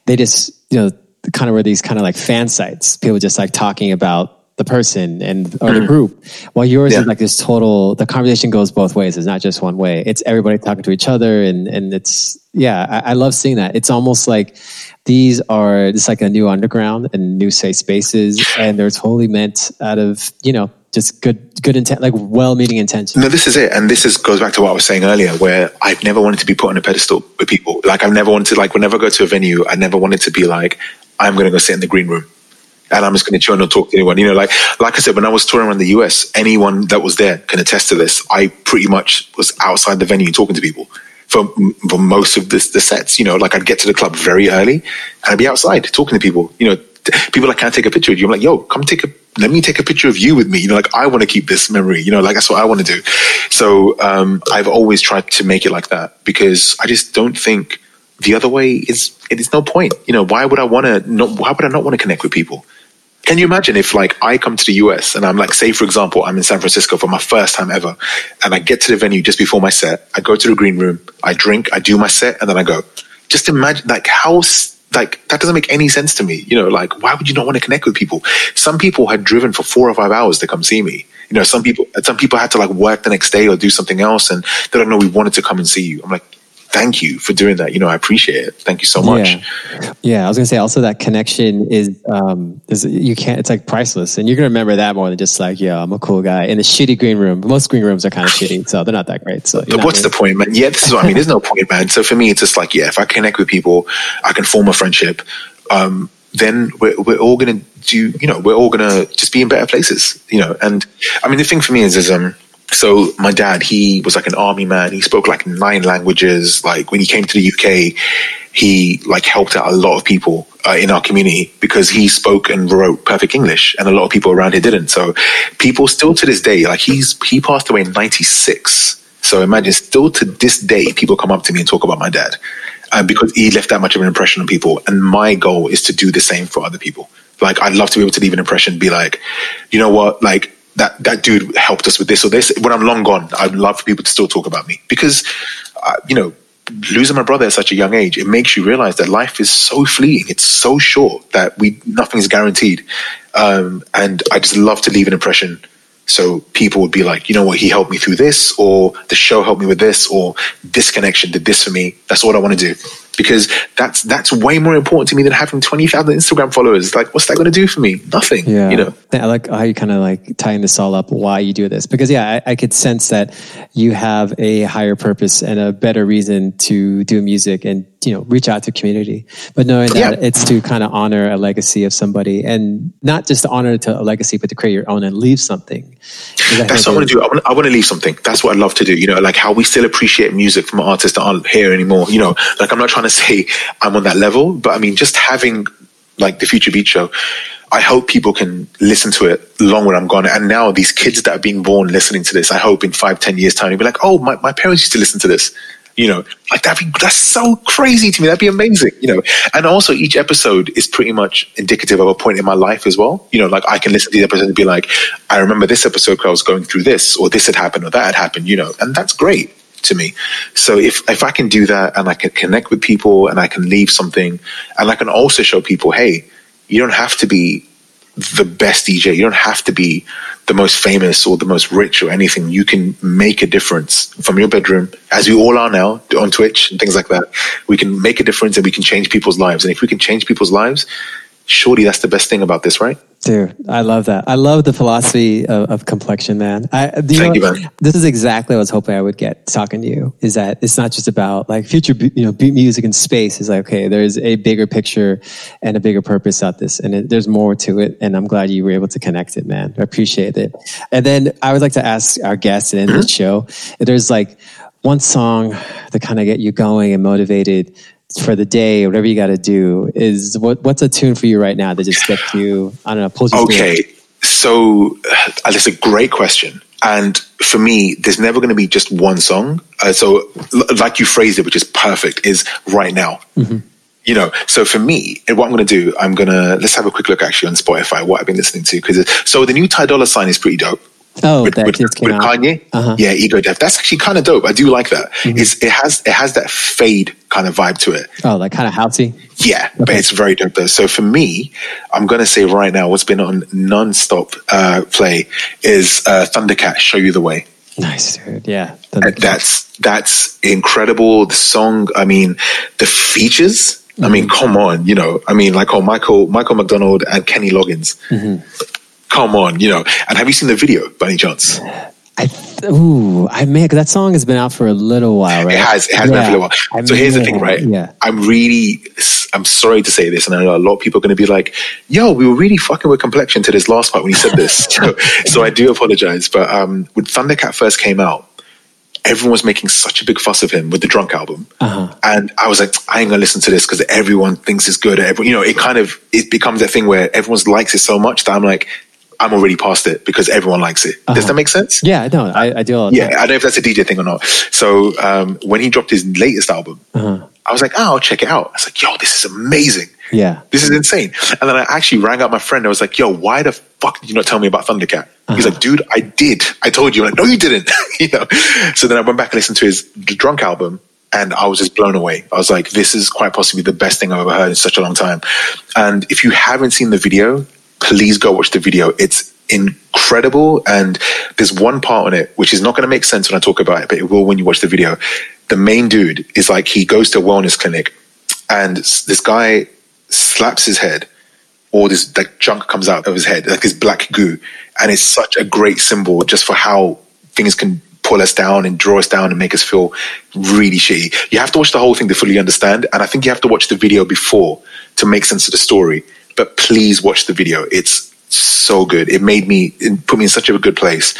they just you know kind of were these kind of like fan sites. People just like talking about the person and or the mm-hmm. group. While yours yeah. is like this total. The conversation goes both ways. It's not just one way. It's everybody talking to each other, and and it's yeah. I, I love seeing that. It's almost like these are it's like a new underground and new safe spaces, and they're totally meant out of you know just good good intent like well-meaning intention no this is it and this is goes back to what i was saying earlier where i've never wanted to be put on a pedestal with people like i've never wanted to like whenever i go to a venue i never wanted to be like i'm going to go sit in the green room and I'm just going to chill and not talk to anyone. You know, like like I said, when I was touring around the US, anyone that was there can attest to this. I pretty much was outside the venue talking to people for for most of this, the sets. You know, like I'd get to the club very early and I'd be outside talking to people. You know, people like, "Can I take a picture of you?" I'm like, "Yo, come take a." Let me take a picture of you with me. You know, like I want to keep this memory. You know, like that's what I want to do. So um, I've always tried to make it like that because I just don't think the other way is it is no point. You know, why would I want to? Not, why would I not want to connect with people? Can you imagine if like I come to the US and I'm like, say for example, I'm in San Francisco for my first time ever, and I get to the venue just before my set. I go to the green room, I drink, I do my set, and then I go. Just imagine like how like that doesn't make any sense to me. You know, like why would you not want to connect with people? Some people had driven for four or five hours to come see me. You know, some people some people had to like work the next day or do something else, and they don't know we wanted to come and see you. I'm like, thank you for doing that. You know, I appreciate it. Thank you so much. Yeah, yeah I was gonna say also that connection is um is you can't it's like priceless, and you're gonna remember that more than just like yeah, I'm a cool guy in the shitty green room. Most green rooms are kind of shitty, so they're not that great. So what's really... the point, man? Yeah, this is what I mean. There's no point, man. So for me, it's just like yeah, if I connect with people, I can form a friendship. Um, then we're, we're all going to do, you know, we're all going to just be in better places, you know. And I mean, the thing for me is, is um, so my dad, he was like an army man. He spoke like nine languages. Like when he came to the UK, he like helped out a lot of people uh, in our community because he spoke and wrote perfect English, and a lot of people around here didn't. So people still to this day, like he's he passed away in '96. So imagine still to this day, people come up to me and talk about my dad uh, because he left that much of an impression on people. And my goal is to do the same for other people. Like I'd love to be able to leave an impression, be like, you know what, like that that dude helped us with this or this. When I'm long gone, I'd love for people to still talk about me because, uh, you know, losing my brother at such a young age, it makes you realize that life is so fleeting. It's so short that we nothing's guaranteed. Um, and I just love to leave an impression. So people would be like, you know what, he helped me through this, or the show helped me with this, or this connection did this for me. That's what I want to do because that's that's way more important to me than having 20,000 Instagram followers. Like, what's that going to do for me? Nothing. Yeah. You know, I like how you kind of like tying this all up, why you do this. Because, yeah, I, I, could sense that you have a higher purpose and a better reason to do music and, you know, reach out to community. But knowing that yeah. it's to kind of honor a legacy of somebody and not just to honor to a legacy, but to create your own and leave something. That's what I want to do. I want, I want to leave something. That's what I love to do. You know, like how we still appreciate music from artists that aren't here anymore. You know, like I'm not trying to say I'm on that level, but I mean, just having like the Future Beat Show, I hope people can listen to it long when I'm gone. And now these kids that are being born listening to this, I hope in five, ten years time, they'll be like, oh, my, my parents used to listen to this. You know, like that'd be, that's so crazy to me. That'd be amazing, you know. And also each episode is pretty much indicative of a point in my life as well. You know, like I can listen to the episode and be like, I remember this episode because I was going through this, or this had happened, or that had happened, you know, and that's great to me. So if if I can do that and I can connect with people and I can leave something and I can also show people, hey, you don't have to be the best DJ. You don't have to be the most famous or the most rich or anything. You can make a difference from your bedroom, as we all are now on Twitch and things like that. We can make a difference and we can change people's lives. And if we can change people's lives, surely that's the best thing about this, right? Dude, I love that. I love the philosophy of, of complexion, man. I, you Thank know, you, man. This is exactly what I was hoping I would get talking to you. Is that it's not just about like future, you know, beat music in space. Is like okay, there's a bigger picture and a bigger purpose out this, and it, there's more to it. And I'm glad you were able to connect it, man. I appreciate it. And then I would like to ask our guests and end mm-hmm. the show. If there's like one song to kind of get you going and motivated for the day, whatever you got to do, is what what's a tune for you right now that just gets you? I don't know. Pulls you okay, so uh, that's a great question. And for me, there's never going to be just one song. Uh, so, l- like you phrased it, which is perfect, is right now. You know, so for me, what I'm going to do, I'm going to let's have a quick look actually on Spotify what I've been listening to because so the new Ty Dolla Sign is pretty dope. Oh, with, that with, just came with. Kanye, Uh-huh. yeah, Ego Death. That's actually kind of dope. I do like that. Mm-hmm. It's, it has it has that fade kind of vibe to it. Oh, like kind of housey. Yeah, but it's very dope though. So for me, I'm gonna say right now, what's been on non-stop uh, play is uh, Thundercat. Show you the way. Nice, dude. Yeah. That's that's incredible. The song, I mean, the features. I mean, come on, you know. I mean, like, oh, Michael Michael McDonald and Kenny Loggins. Come on, you know. And have you seen the video by any chance? I th- ooh, I may that song has been out for a little while, right? It has. It has been Yeah. for a while. I so here's the thing, right? Yeah. I'm really, I'm sorry to say this, and I know a lot of people are going to be like, "Yo, we were really fucking with complexion to this last part when you said this." so, so I do apologize. But um, when Thundercat first came out, everyone was making such a big fuss of him with the Drunk album, Uh-huh. and I was like, I ain't gonna listen to this because everyone thinks it's good. Everyone, you know, it kind of it becomes that thing where everyone likes it so much that I'm like, I'm already past it because everyone likes it. Does that make sense? Yeah, no, I, I do Yeah, time. I don't know if that's a DJ thing or not. So um, when he dropped his latest album, Uh-huh. I was like, oh, I'll check it out. I was like, yo, this is amazing. Yeah. This is insane. And then I actually rang up my friend. I was like, yo, why the fuck did you not tell me about Thundercat? He's Uh-huh. like, dude, I did. I told you. I'm like, no, you didn't. you know. So then I went back and listened to his Drunk album. And I was just blown away. I was like, this is quite possibly the best thing I've ever heard in such a long time. And if you haven't seen the video, please go watch the video. It's incredible. And there's one part on it which is not going to make sense when I talk about it, but it will when you watch the video. The main dude is like, he goes to a wellness clinic and this guy slaps his head or this like junk comes out of his head, like this black goo. And it's such a great symbol just for how things can pull us down and draw us down and make us feel really shitty. You have to watch the whole thing to fully understand. And I think you have to watch the video before to make sense of the story. But please watch the video. It's so good. It made me, it put me in such a good place.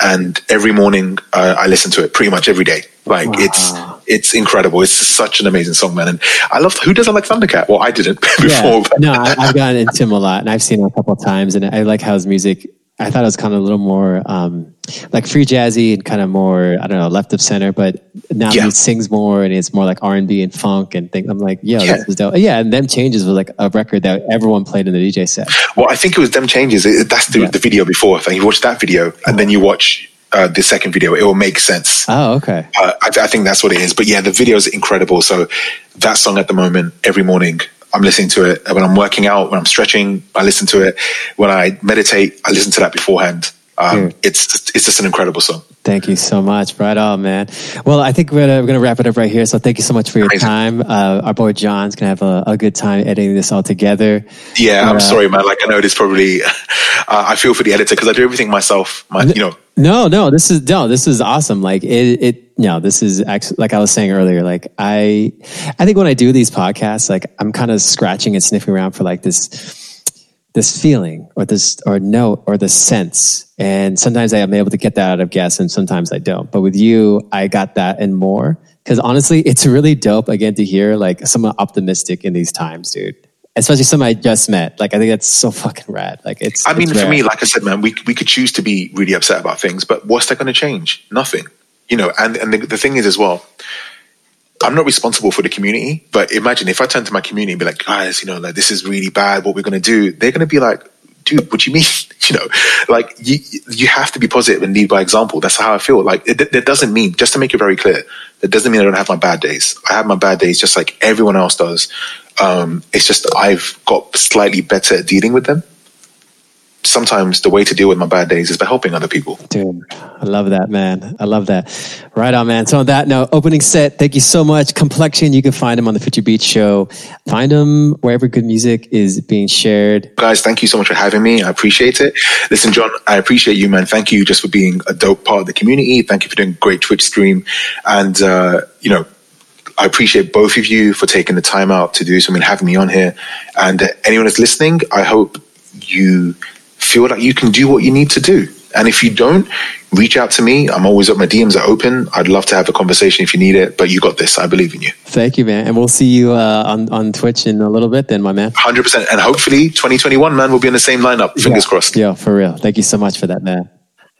And every morning uh, I listen to it pretty much every day. Like it's, Wow. it's incredible. It's such an amazing song, man. And I love, who doesn't like Thundercat? Well, I didn't before. Yeah. No, I, I've gotten into him a lot, and I've seen him a couple of times, and I like how his music. I thought it was kind of a little more um, like free jazzy and kind of more I don't know left of center, but now Yeah. he sings more and it's more like R and B and funk and things. I'm like, yo, Yeah. this is dope. Yeah, and them changes was like a record that everyone played in the DJ set. Well, I think it was them changes. It- That's the, Yeah. the video before. If you watch that video and then you watch uh, the second video, it will make sense. Oh, okay. Uh, I, I think that's what it is. But yeah, the video is incredible. So that song at the moment, every morning, I'm listening to it. When I'm working out, when I'm stretching, I listen to it. When I meditate, I listen to that beforehand. Um, Dude. it's just, it's just an incredible song. Thank you so much. Right on, man. Well, I think we're gonna, we're gonna wrap it up right here. So thank you so much for your Amazing. time. Uh, our boy Jon's gonna have a, a good time editing this all together. Yeah, I'm Uh, sorry, man. Like I know this probably, uh, I feel for the editor because I do everything myself. My, you know, No, no, this is no, this is awesome. Like it, it, no, this is actually like I was saying earlier. Like I, I think when I do these podcasts, like I'm kind of scratching and sniffing around for like this, this feeling or this or note or the sense. And sometimes I am able to get that out of guests, and sometimes I don't. But with you, I got that and more. Because honestly, it's really dope again to hear like someone optimistic in these times, dude. Especially someone I just met. Like I think that's so fucking rad. Like it's. I mean, it's for me, like I said, man, we we could choose to be really upset about things, but what's that going to change? Nothing, you know. And and the, the thing is as well, I'm not responsible for the community. But imagine if I turn to my community and be like, guys, you know, like this is really bad. What we're going to do? They're going to be like, dude, what do you mean? You know, like you you have to be positive and lead by example. That's how I feel. Like it, that doesn't mean just to make it very clear. That doesn't mean I don't have my bad days. I have my bad days just like everyone else does. Um, it's just I've got slightly better at dealing with them sometimes the way to deal with my bad days is by helping other people. Dude, I love that, man. I love that. Right on, man. So on that note, opening set, thank you so much. Complexion, you can find him on the Future Beat Show. Find him wherever good music is being shared. Guys, thank you so much for having me. I appreciate it. Listen, Jon, I appreciate you, man. Thank you just for being a dope part of the community. Thank you for doing a great Twitch stream. And, uh, you know, I appreciate both of you for taking the time out to do something, having me on here. And uh, anyone that's listening, I hope you feel like you can do what you need to do And if you don't, reach out to me. I'm always up. My DMs are open. I'd love to have a conversation if you need it. But you got this. I believe in you. Thank you, man. And we'll see you uh, on on Twitch in a little bit, then, my man. Hundred percent. And hopefully, 2021, man, we'll be in the same lineup. Fingers yeah. crossed. Yeah, for real. Thank you so much for that, man.